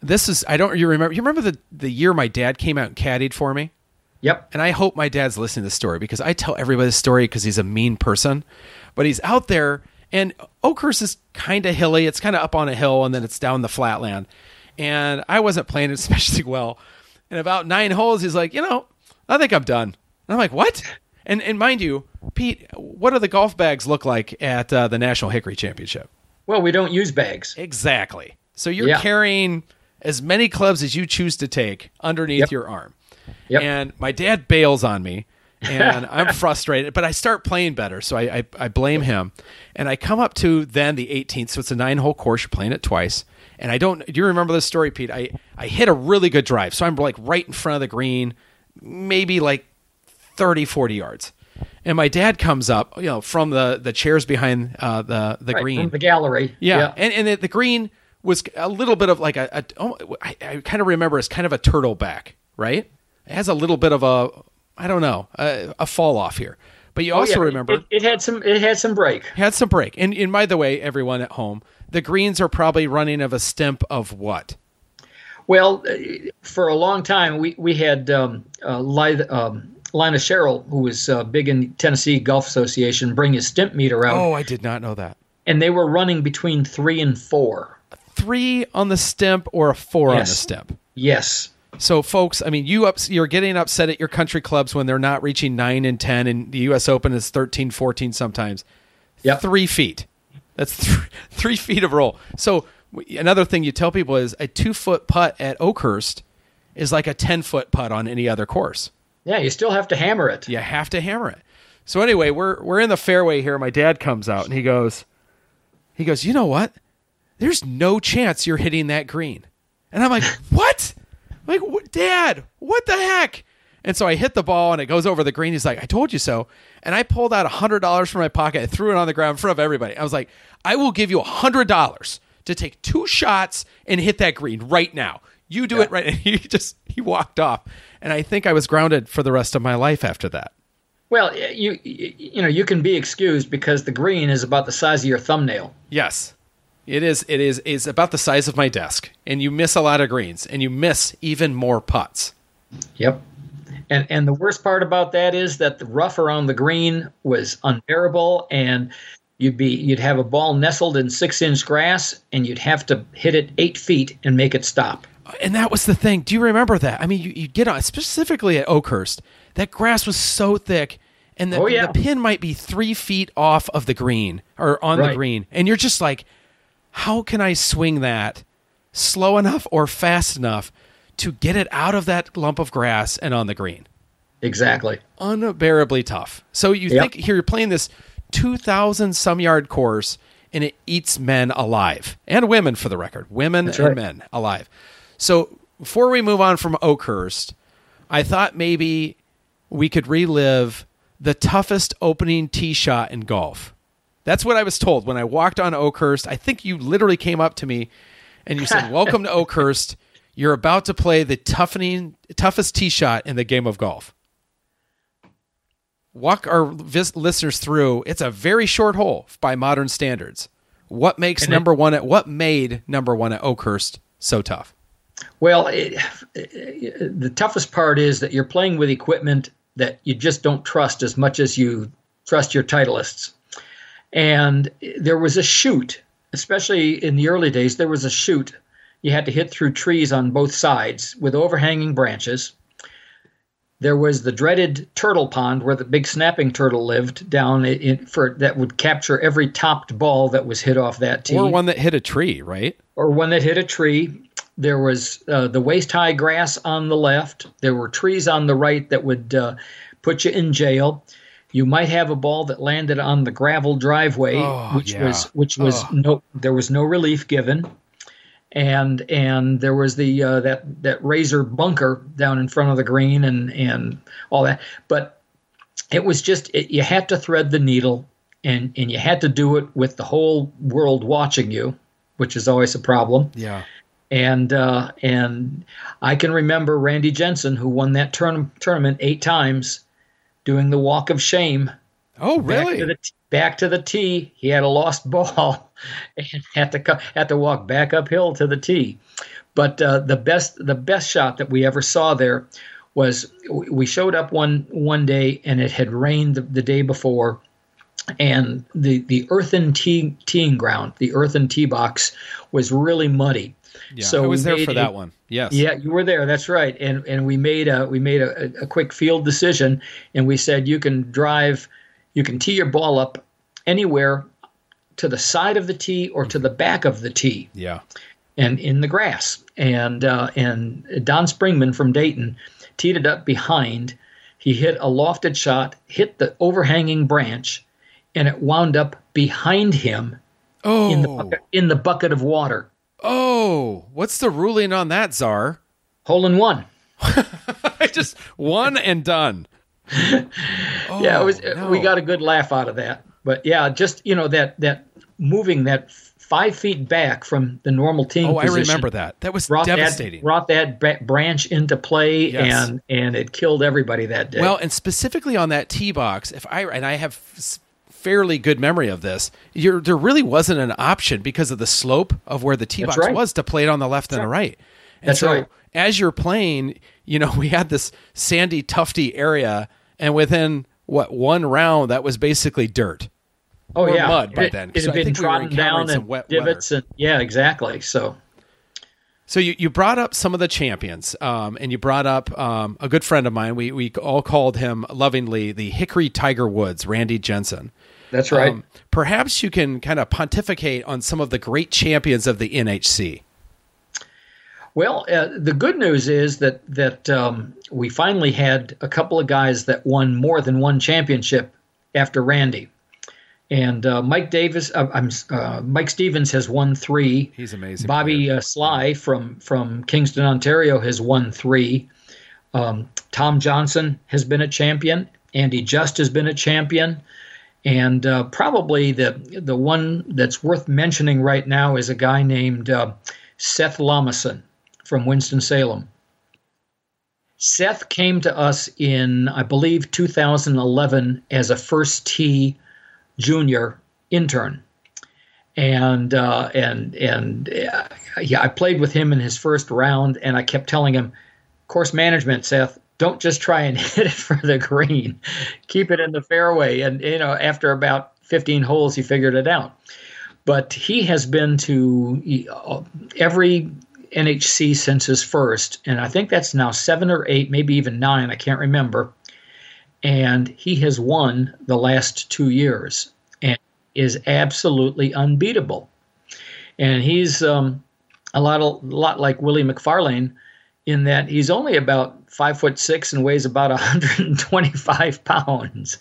[SPEAKER 6] this is I don't you remember you remember the the year my dad came out and caddied for me.
[SPEAKER 7] Yep.
[SPEAKER 6] and I hope my dad's listening to this story because I tell everybody this story because he's a mean person, but he's out there and Oakhurst is kind of hilly. It's kind of up on a hill and then it's down the flatland. And I wasn't playing it especially well. And about nine holes, he's like, you know, I think I'm done. And I'm like, what? And and mind you, Pete, what do the golf bags look like at uh, the National Hickory Championship?
[SPEAKER 7] Well, we don't use bags.
[SPEAKER 6] Exactly. So you're
[SPEAKER 7] Yeah.
[SPEAKER 6] carrying as many clubs as you choose to take underneath
[SPEAKER 7] Yep.
[SPEAKER 6] your arm.
[SPEAKER 7] Yep.
[SPEAKER 6] And my dad bails on me, and I'm frustrated, but I start playing better, so I, I, I blame him. And I come up to then the 18th, so it's a nine hole course. You're playing it twice. And I don't, do you remember this story, Pete? I, I hit a really good drive. So I'm like right in front of the green, maybe like 30, 40 yards. And my dad comes up, you know, from the, the chairs behind uh, the, the
[SPEAKER 7] Right,
[SPEAKER 6] green.
[SPEAKER 7] from the gallery.
[SPEAKER 6] Yeah, and and the, the green was a little bit of like a, a oh, I, I kind of remember it's kind of a turtle back, right? It has a little bit of a I don't know a, a fall off here, but you
[SPEAKER 7] Oh,
[SPEAKER 6] also
[SPEAKER 7] yeah,
[SPEAKER 6] remember
[SPEAKER 7] it, it had some. It had some break.
[SPEAKER 6] had some break. And, and by the way, everyone at home, the greens are probably running of a stimp of what?
[SPEAKER 7] Well, uh, for a long time, we we had um, uh, Li- um, Linus Sherrill, who was uh, big in Tennessee Golf Association, bring his stimp meter out,
[SPEAKER 6] Oh, I did not know that.
[SPEAKER 7] and they were running between three and four.
[SPEAKER 6] Three on the stimp or a four on the
[SPEAKER 7] Yes.
[SPEAKER 6] stimp.
[SPEAKER 7] Yes.
[SPEAKER 6] So, folks, I mean, you ups, you're getting upset at your country clubs when they're not reaching nine and ten, and the U.S. Open is 13, 14 sometimes.
[SPEAKER 7] Yep.
[SPEAKER 6] Three feet. That's th- three feet of roll. So, w- another thing you tell people is a two foot putt at Oakhurst is like a 10 foot putt on any other course.
[SPEAKER 7] Yeah, you still have to hammer it.
[SPEAKER 6] You have to hammer it. So, anyway, we're, we're in the fairway here. My dad comes out and he goes, he goes, you know what? There's no chance you're hitting that green. And I'm like, what? I'm like, Dad, what the heck? And so I hit the ball and it goes over the green. He's like, I told you so. And I pulled out $100 from my pocket and threw it on the ground in front of everybody. I was like, I will give you $100 to take two shots and hit that green right now. You do it right. And he just, he walked off. And I think I was grounded for the rest of my life after that.
[SPEAKER 7] Well, you you you know you can be excused because the green is about the size of your thumbnail.
[SPEAKER 6] Yes. It is it is is about the size of my desk and you miss a lot of greens and you miss even more putts.
[SPEAKER 7] Yep. And and the worst part about that is that the rough around the green was unbearable, and you'd be you'd have a ball nestled in six inch grass, and you'd have to hit it eight feet and make it stop.
[SPEAKER 6] And that was the thing. Do you remember that? I mean, you, you get on specifically at Oakhurst. That grass was so thick, and the,
[SPEAKER 7] Oh, yeah.
[SPEAKER 6] the pin might be three feet off of the green or on the green, and you're just like, how can I swing that slow enough or fast enough to get it out of that lump of grass and on the green?
[SPEAKER 7] Exactly.
[SPEAKER 6] unbearably tough. So you
[SPEAKER 7] Yep.
[SPEAKER 6] think here you're playing this 2,000 some yard course and it eats men alive and women for the record, women
[SPEAKER 7] That's
[SPEAKER 6] and
[SPEAKER 7] right.
[SPEAKER 6] men alive. So before we move on from Oakhurst, I thought maybe we could relive the toughest opening tee shot in golf. That's what I was told when I walked on Oakhurst. I think you literally came up to me and you said, "Welcome to Oakhurst. You're about to play the toughening, toughest tee shot in the game of golf." Walk our vis- listeners through. It's a very short hole by modern standards. What makes
[SPEAKER 7] And
[SPEAKER 6] number one at what made number one at Oakhurst so tough?
[SPEAKER 7] Well, it, it, the toughest part is that you're playing with equipment that you just don't trust as much as you trust your titleists. And there was a chute, especially in the early days, there was a chute. You had to hit through trees on both sides with overhanging branches. There was the dreaded turtle pond where the big snapping turtle lived down in, for that would capture every topped ball that was hit off that tee
[SPEAKER 6] Or one that hit a tree, right?
[SPEAKER 7] or one that hit a tree. There was uh, the waist high grass on the left. There were trees on the right that would uh, put you in jail. You might have a ball that landed on the gravel driveway,
[SPEAKER 6] Oh,
[SPEAKER 7] which
[SPEAKER 6] yeah.
[SPEAKER 7] was which was
[SPEAKER 6] Oh.
[SPEAKER 7] no there was no relief given, and and there was the uh, that that razor bunker down in front of the green and and all that. But it was just it, you had to thread the needle, and and you had to do it with the whole world watching you, which is always a problem
[SPEAKER 6] Yeah.
[SPEAKER 7] And uh, and I can remember Randy Jensen, who won that tourna- tournament eight times, doing the walk of shame
[SPEAKER 6] Oh,
[SPEAKER 7] back
[SPEAKER 6] really?
[SPEAKER 7] to the back to the tee. He had a lost ball and had to co- had to walk back uphill to the tee. But uh, the best the best shot that we ever saw there was we showed up one one day and it had rained the, the day before and the the earthen tee, teeing ground, the earthen tee box was really muddy.
[SPEAKER 6] Yeah.
[SPEAKER 7] so
[SPEAKER 6] I was there for
[SPEAKER 7] a-
[SPEAKER 6] that one. Yes.
[SPEAKER 7] Yeah, you were there. That's right. And and we made a we made a, a quick field decision, and we said you can drive, you can tee your ball up anywhere to the side of the tee or to the back of the tee,
[SPEAKER 6] Yeah.
[SPEAKER 7] and in the grass. And uh, and Don Springman from Dayton teed it up behind. He hit a lofted shot, hit the overhanging branch, and it wound up behind him
[SPEAKER 6] Oh.
[SPEAKER 7] in the bucket, in the bucket of water.
[SPEAKER 6] Oh. What's the ruling on that, Czar?
[SPEAKER 7] Hole in one.
[SPEAKER 6] I Just one and done. Oh,
[SPEAKER 7] yeah, it was.
[SPEAKER 6] Oh, no.
[SPEAKER 7] We got a good laugh out of that. But yeah, just you know that that moving that five feet back from the normal team.
[SPEAKER 6] Oh, I remember that. That was
[SPEAKER 7] Brought
[SPEAKER 6] devastating.
[SPEAKER 7] that brought that ba- branch into play,
[SPEAKER 6] Yes.
[SPEAKER 7] and and it killed everybody that day.
[SPEAKER 6] Well, and specifically on that tee box, if I and I have fairly good memory of this, you're, there really wasn't an option because of the slope of where the tee box
[SPEAKER 7] right.
[SPEAKER 6] was to play it on the left and the right. And
[SPEAKER 7] That's
[SPEAKER 6] so
[SPEAKER 7] right.
[SPEAKER 6] As you're playing, you know, we had this sandy, tufty area, and within what one round, that was basically dirt.
[SPEAKER 7] oh yeah,
[SPEAKER 6] mud by
[SPEAKER 7] it,
[SPEAKER 6] then,
[SPEAKER 7] It had been
[SPEAKER 6] think we
[SPEAKER 7] trodden down and
[SPEAKER 6] wet
[SPEAKER 7] divots, and yeah, exactly. So
[SPEAKER 6] So you, you brought up some of the champions, um, and you brought up um, a good friend of mine. We we all called him lovingly the Hickory Tiger Woods, Randy Jensen.
[SPEAKER 7] That's right.
[SPEAKER 6] Um, perhaps you can kind of pontificate on some of the great champions of the NHC.
[SPEAKER 7] Well, uh, the good news is that that um, we finally had a couple of guys that won more than one championship after Randy, and uh, Mike Davis. Uh, I'm uh, Mike Stevens has won three.
[SPEAKER 6] He's amazing.
[SPEAKER 7] Bobby uh, Sly from from Kingston, Ontario, has won three. Um, Tom Johnson has been a champion. Andy Just has been a champion. And uh, probably the the one that's worth mentioning right now is a guy named uh, Seth Lamason from Winston Salem. Seth came to us in, I believe, 2011 as a first tee junior intern, and uh, and and uh, yeah, I played with him in his first round, and I kept telling him, course management, Seth. Don't just try and hit it for the green. Keep it in the fairway. And you know, after about 15 holes, he figured it out. But he has been to uh, every NHC since his first, and I think that's now seven or eight, maybe even nine. I can't remember. And he has won the last two years and is absolutely unbeatable. And he's um, a lot, a lot like Willie McFarlane in that he's only about five foot six and weighs about 125 pounds.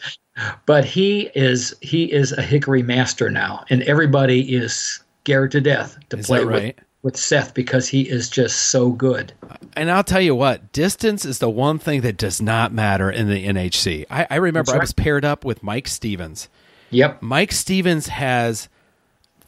[SPEAKER 7] But he is he is a hickory master now, and everybody is scared to death to
[SPEAKER 6] Is
[SPEAKER 7] play
[SPEAKER 6] that
[SPEAKER 7] with,
[SPEAKER 6] right?
[SPEAKER 7] with Seth because he is just so good.
[SPEAKER 6] And I'll tell you what, distance is the one thing that does not matter in the NHC. I, I remember
[SPEAKER 7] That's
[SPEAKER 6] I was paired up with Mike Stevens.
[SPEAKER 7] Yep.
[SPEAKER 6] Mike Stevens has,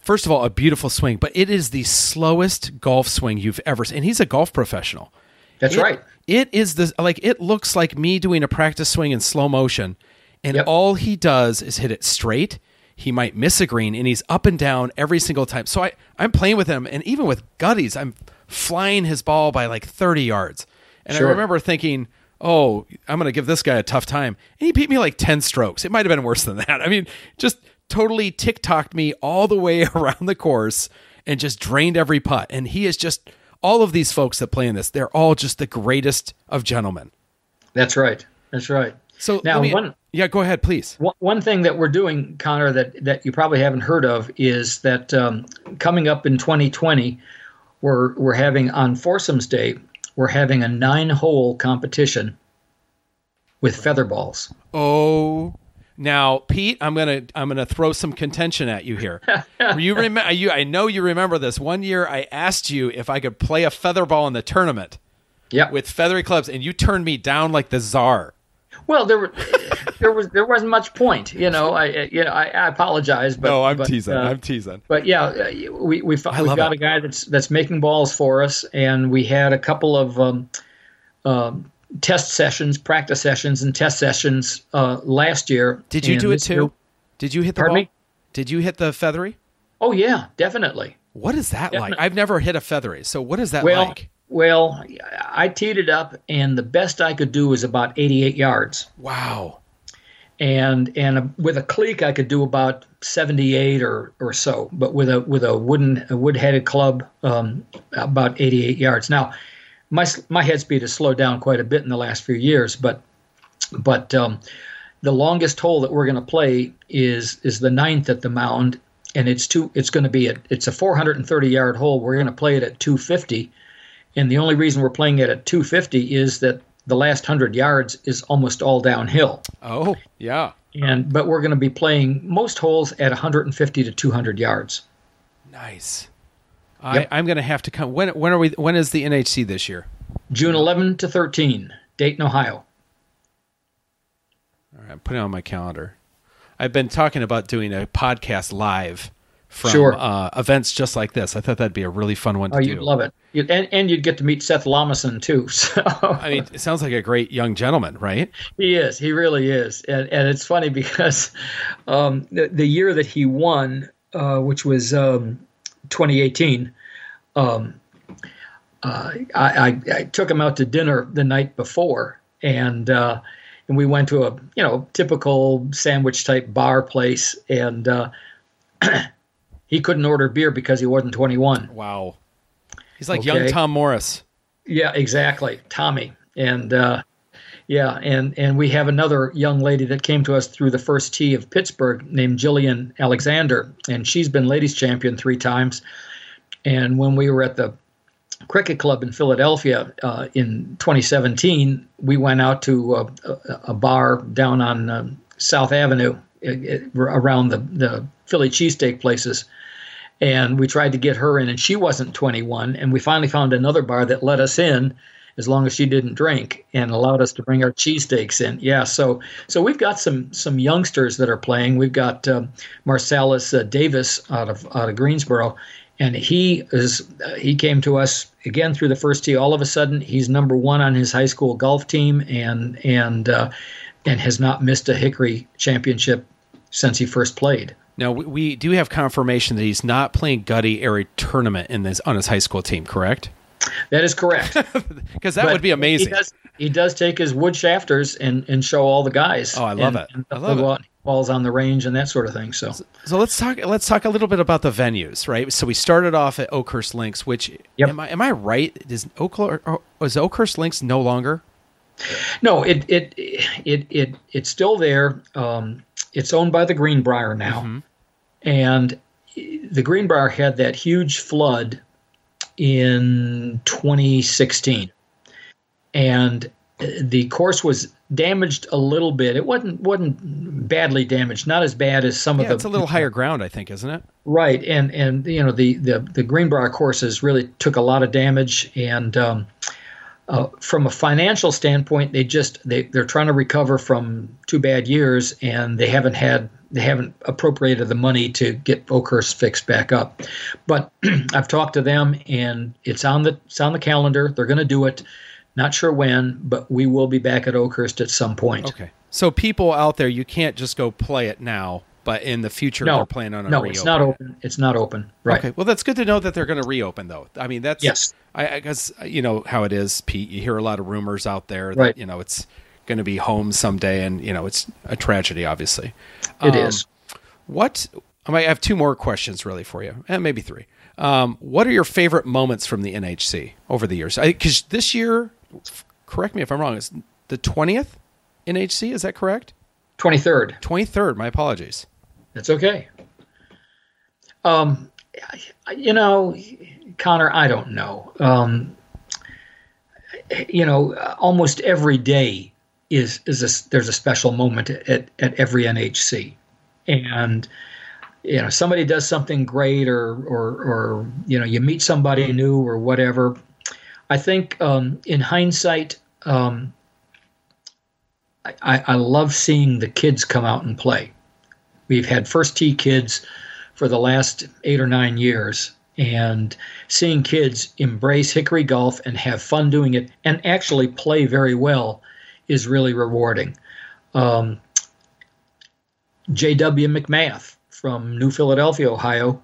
[SPEAKER 6] first of all, a beautiful swing, but it is the slowest golf swing you've ever seen. And he's a golf professional.
[SPEAKER 7] That's
[SPEAKER 6] It-
[SPEAKER 7] right.
[SPEAKER 6] It is the like it looks like me doing a practice swing in slow motion, and
[SPEAKER 7] Yep.
[SPEAKER 6] all he does is hit it straight. he might miss a green, and he's up and down every single time. So I I'm playing with him, and even with Gutties, I'm flying his ball by like 30 yards, and
[SPEAKER 7] Sure.
[SPEAKER 6] I remember thinking. Oh, I'm going to give this guy a tough time. And he beat me like 10 strokes. It might have been worse than that. I mean, just totally tick-tocked me all the way around the course and just drained every putt. And he is just all of these folks that play in this, they're all just the greatest of gentlemen.
[SPEAKER 7] That's right. That's right.
[SPEAKER 6] So
[SPEAKER 7] Now,
[SPEAKER 6] me-
[SPEAKER 7] one-
[SPEAKER 6] yeah, go ahead, please.
[SPEAKER 7] One, one thing that we're doing, Connor, that, that you probably haven't heard of is that um, coming up in 2020, we're, we're having on Foursomes Day, we're having a nine hole competition with feather balls.
[SPEAKER 6] Oh, now Pete, I'm gonna I'm gonna throw some contention at you here. you remember? You, I know you remember this. One year, I asked you if I could play a feather ball in the tournament
[SPEAKER 7] Yeah.
[SPEAKER 6] with feathery clubs, and you turned me down like the czar.
[SPEAKER 7] Well, there were, there was there wasn't much point, you know. I you know I, I apologize, but
[SPEAKER 6] no, I'm
[SPEAKER 7] but,
[SPEAKER 6] teasing.
[SPEAKER 7] uh,
[SPEAKER 6] I'm teasing.
[SPEAKER 7] but yeah, uh, we we
[SPEAKER 6] I
[SPEAKER 7] we've got
[SPEAKER 6] it.
[SPEAKER 7] a guy that's that's making balls for us, and we had a couple of um, um, test sessions, practice sessions, and test sessions uh, last year.
[SPEAKER 6] Did you do it too?
[SPEAKER 7] year-
[SPEAKER 6] Did you hit the
[SPEAKER 7] Pardden
[SPEAKER 6] ball?
[SPEAKER 7] me?
[SPEAKER 6] Did you hit the feathery?
[SPEAKER 7] Oh yeah, definitely.
[SPEAKER 6] What is that like? I've never hit a feathery. So what is that
[SPEAKER 7] Well,
[SPEAKER 6] like?
[SPEAKER 7] well, I teed it up, and the best I could do was about 88 yards.
[SPEAKER 6] Wow.
[SPEAKER 7] and and with a cleek I could do about 78 or or so, but with a with a wooden a wood headed club um, about 88 yards. Now, my my head speed has slowed down quite a bit in the last few years, but but um, the longest hole that we're going to play is is the ninth at the mound, and it's two. It's going to be a it's a 430 yard hole. We're going to play it at 250, and the only reason we're playing it at 250 is that the last hundred yards is almost all downhill
[SPEAKER 6] Oh, yeah.
[SPEAKER 7] and but we're going to be playing most holes at 150 to 200 yards.
[SPEAKER 6] Nice. I,
[SPEAKER 7] Yep.
[SPEAKER 6] I'm going to have to come. When when are we? When is the NHC this year?
[SPEAKER 7] June 11 to 13, Dayton, Ohio.
[SPEAKER 6] All right, I'm putting it on my calendar. I've been talking about doing a podcast live from
[SPEAKER 7] Sure.
[SPEAKER 6] uh, events just like this. I thought that'd be a really fun one to
[SPEAKER 7] Oh,
[SPEAKER 6] do.
[SPEAKER 7] you'd love it. You'd, and, and you'd get to meet Seth Lamason too. So
[SPEAKER 6] I mean, it sounds like a great young gentleman, right?
[SPEAKER 7] he is. He really is. And, and it's funny because um, the, the year that he won, uh, which was um, 2018, um, uh, I, I, I took him out to dinner the night before, and uh, and we went to a you know typical sandwich type bar place, and uh, he couldn't order beer because he wasn't 21.
[SPEAKER 6] Wow. He's like young Tom Morris.
[SPEAKER 7] Yeah, exactly, Tommy, and uh, yeah, and and we have another young lady that came to us through the first tee of Pittsburgh named Jillian Alexander, and she's been ladies champion three times. And when we were at the cricket club in Philadelphia uh, in 2017, we went out to a, a, bar down on um, South Avenue uh, uh, around the the Philly cheesesteak places and we tried to get her in and she wasn't 21 and we finally found another bar that let us in as long as she didn't drink and allowed us to bring our cheesesteaks in. Yeah so so we've got some some youngsters that are playing. We've got um, marcellus uh, davis out of out of greensboro and he is uh, he came to us again through the first tee. All of a sudden he's number one on his high school golf team and and uh, and has not missed a hickory championship since he first played.
[SPEAKER 6] Now we, we do have confirmation that he's not playing Gutty area tournament in this on his high school team, correct?
[SPEAKER 7] That is correct
[SPEAKER 6] Because that
[SPEAKER 7] But
[SPEAKER 6] would be amazing.
[SPEAKER 7] He does, he does take his wood shafters and, and show all the guys.
[SPEAKER 6] Oh, I love
[SPEAKER 7] and,
[SPEAKER 6] it.
[SPEAKER 7] And
[SPEAKER 6] I love it.
[SPEAKER 7] balls on the range and that sort of thing. So
[SPEAKER 6] So let's talk. Let's talk a little bit about the venues, right? So we started off at Oakhurst Links, which
[SPEAKER 7] Yep.
[SPEAKER 6] am I am I right? Is Oakhurst is Oakhurst Links no longer?
[SPEAKER 7] no, it it it it it's still there. Um, it's owned by the Greenbrier now,
[SPEAKER 6] Mm-hmm.
[SPEAKER 7] and the Greenbrier had that huge flood in 2016, and the course was damaged a little bit. It wasn't wasn't badly damaged, not as bad as some
[SPEAKER 6] Yeah,
[SPEAKER 7] of the
[SPEAKER 6] it's a little higher ground, I think, isn't it?
[SPEAKER 7] Right, and and you know the the the Greenbrier courses really took a lot of damage, and um, uh, from a financial standpoint, they just they they're trying to recover from two bad years, and they haven't had they haven't appropriated the money to get Oakhurst fixed back up. But I've talked to them, and it's on the it's on the calendar. They're going to do it. Not sure when, but we will be back at Oakhurst at some point.
[SPEAKER 6] Okay. So people out there, you can't just go play it now. but in the future
[SPEAKER 7] No,
[SPEAKER 6] they're planning on
[SPEAKER 7] no,
[SPEAKER 6] reopening.
[SPEAKER 7] it's not open. It's not open. Right.
[SPEAKER 6] Okay, well that's good to know that they're going to reopen though. I mean that's
[SPEAKER 7] Yes.
[SPEAKER 6] I guess you know how it is, Pete. You hear a lot of rumors out there that
[SPEAKER 7] Right.
[SPEAKER 6] you know it's going to be home someday, and you know it's a tragedy, obviously.
[SPEAKER 7] It
[SPEAKER 6] Um,
[SPEAKER 7] is.
[SPEAKER 6] What I might have two more questions really for you, and maybe three. Um, what are your favorite moments from the NHC over the years? Because this year, correct me if I'm wrong, it's the twentieth NHC. Is that correct?
[SPEAKER 7] 23rd.
[SPEAKER 6] Twenty third. My apologies.
[SPEAKER 7] That's okay. Um, you know, Connor, I don't know. Um, you know, almost every day is is a, there's a special moment at at every NHC, and you know somebody does something great or or or you know you meet somebody new or whatever. I think um, in hindsight. Um, I, I love seeing the kids come out and play. We've had first tee kids for the last eight or nine years, and seeing kids embrace Hickory Golf and have fun doing it and actually play very well is really rewarding. Um, J.W. McMath from New Philadelphia, Ohio,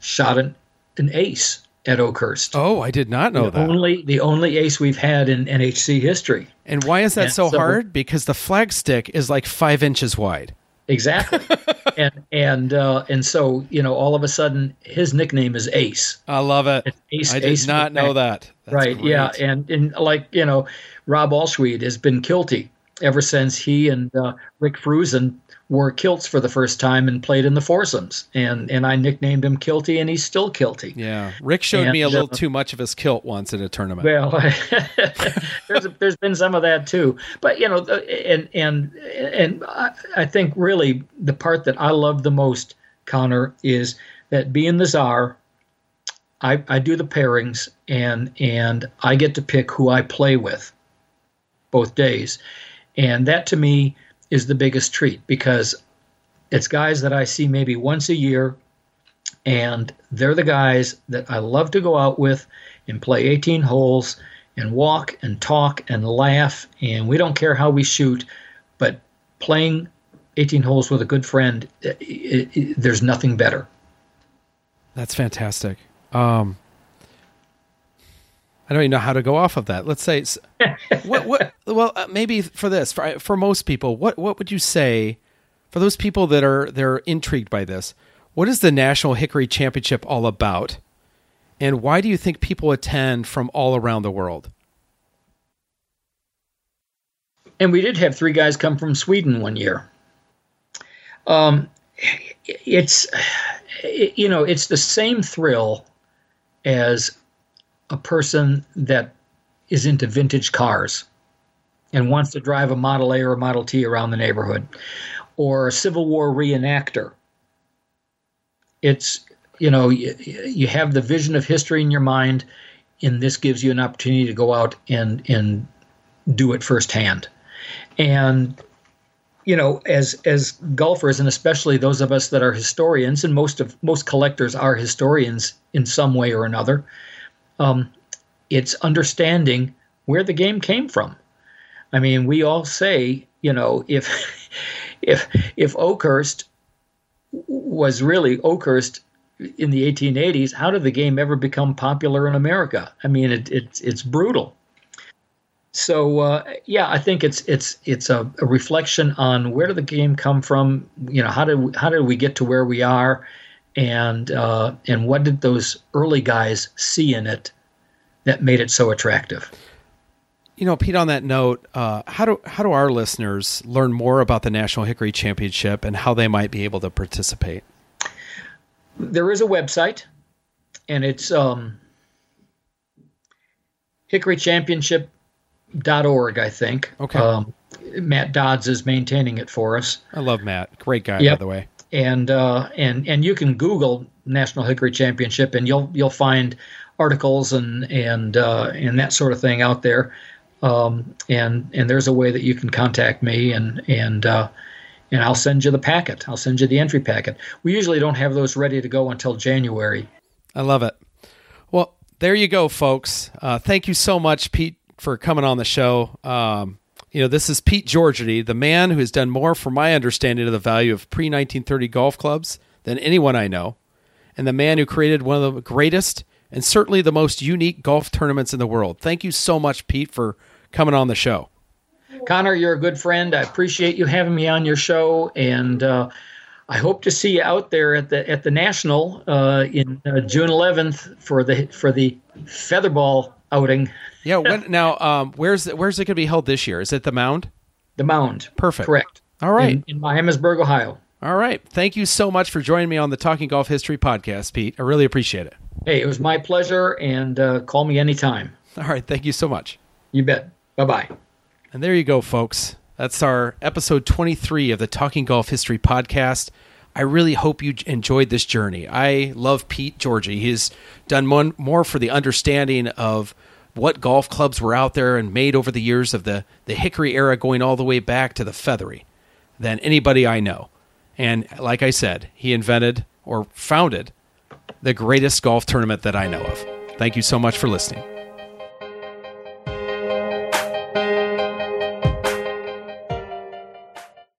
[SPEAKER 7] shot an, an ace at Oakhurst.
[SPEAKER 6] Oh, I did not know
[SPEAKER 7] the
[SPEAKER 6] that.
[SPEAKER 7] only the only ace we've had in NHC history.
[SPEAKER 6] And why is that so
[SPEAKER 7] so-
[SPEAKER 6] hard? Because the flag stick is like five inches wide.
[SPEAKER 7] Exactly. and and uh, and so you know, all of a sudden, his nickname is Ace.
[SPEAKER 6] I love it.
[SPEAKER 7] Ace
[SPEAKER 6] I did
[SPEAKER 7] Ace
[SPEAKER 6] not know that. That's
[SPEAKER 7] right? Yeah, and and like you know, Rob Alschweed has been kilty ever since he and uh, Rick Frusen wore kilts for the first time and played in the foursomes. And and I nicknamed him Kilty, and he's still Kilty.
[SPEAKER 6] Yeah. Rick showed me a little
[SPEAKER 7] uh,
[SPEAKER 6] too much of his kilt once in a tournament.
[SPEAKER 7] Well, there's there's been some of that too, but you know, and and and I, I think really the part that I love the most, Connor, is that being the czar, I I do the pairings and and I get to pick who I play with, both days, and that to me is the biggest treat because it's guys that I see maybe once a year and they're the guys that I love to go out with and play 18 holes and walk and talk and laugh and we don't care how we shoot but playing 18 holes with a good friend it, it, it- there's nothing better
[SPEAKER 6] That's fantastic. Um, I don't even know how to go off of that. Let's say, it's, what, what, well, uh, maybe for this, for, for most people, what, what would you say for those people that are, they're intrigued by this? What is the National Hickory Championship all about? And why do you think people attend from all around the world?
[SPEAKER 7] and we did have three guys come from Sweden one year. Um, it's you know it's the same thrill as a person that is into vintage cars and wants to drive a Model A or a Model T around the neighborhood, or a Civil War reenactor. It's you know you, you have the vision of history in your mind, and this gives you an opportunity to go out and and do it firsthand and you know as as golfers and especially those of us that are historians and most of most collectors are historians in some way or another um, it's understanding where the game came from. I mean we all say you know if if if oakhurst was really oakhurst in the 1880s how did the game ever become popular in america? I mean it, it it's brutal. So uh, yeah, I think it's it's it's a, a reflection on where did the game come from? You know, how did we, how did we get to where we are, and uh, and what did those early guys see in it that made it so attractive?
[SPEAKER 6] You know, Pete. On that note, uh, how do how do our listeners learn more about the National Hickory Championship and how they might be able to participate?
[SPEAKER 7] There is a website, and it's um, hickorychampionship.org, I think.
[SPEAKER 6] Okay.
[SPEAKER 7] Um, Matt Dodds is maintaining it for us.
[SPEAKER 6] I love Matt. Great guy, by the way.
[SPEAKER 7] And uh, and and you can Google National Hickory Championship, and you'll you'll find articles and and uh, and that sort of thing out there. Um, and and there's a way that you can contact me, and and uh, and I'll send you the packet. I'll send you the entry packet. We usually don't have those ready to go until January.
[SPEAKER 6] I love it. Well, there you go, folks. Uh, thank you so much, Pete, for coming on the show. Um, You know, this is Pete Georgiady, the man who has done more for my understanding of the value of pre 1930 golf clubs than anyone I know, and the man who created one of the greatest and certainly the most unique golf tournaments in the world. Thank you so much, Pete, for coming on the show.
[SPEAKER 7] Connor, you're a good friend. I appreciate you having me on your show, and uh, I hope to see you out there at the at the national uh, in uh, June 11th for the for the featherball outing.
[SPEAKER 6] Yeah. When, now, um, where's where's it going to be held this year? Is it the Mound?
[SPEAKER 7] The Mound.
[SPEAKER 6] Perfect.
[SPEAKER 7] Correct.
[SPEAKER 6] All right.
[SPEAKER 7] In, in Miamisburg, Ohio.
[SPEAKER 6] All right. Thank you so much for joining me on the Talking Golf History podcast, Pete. I really appreciate it.
[SPEAKER 7] Hey, it was my pleasure, and uh, call me anytime.
[SPEAKER 6] All right. Thank you so much.
[SPEAKER 7] You bet. Bye bye.
[SPEAKER 6] And there you go, folks. That's our episode 23 of the Talking Golf History podcast. I really hope you enjoyed this journey. I love Pete Georgie. He's done one, more for the understanding of what golf clubs were out there and made over the years of the, the Hickory era going all the way back to the Feathery than anybody I know. And like I said, he invented or founded the greatest golf tournament that I know of. Thank you so much for listening.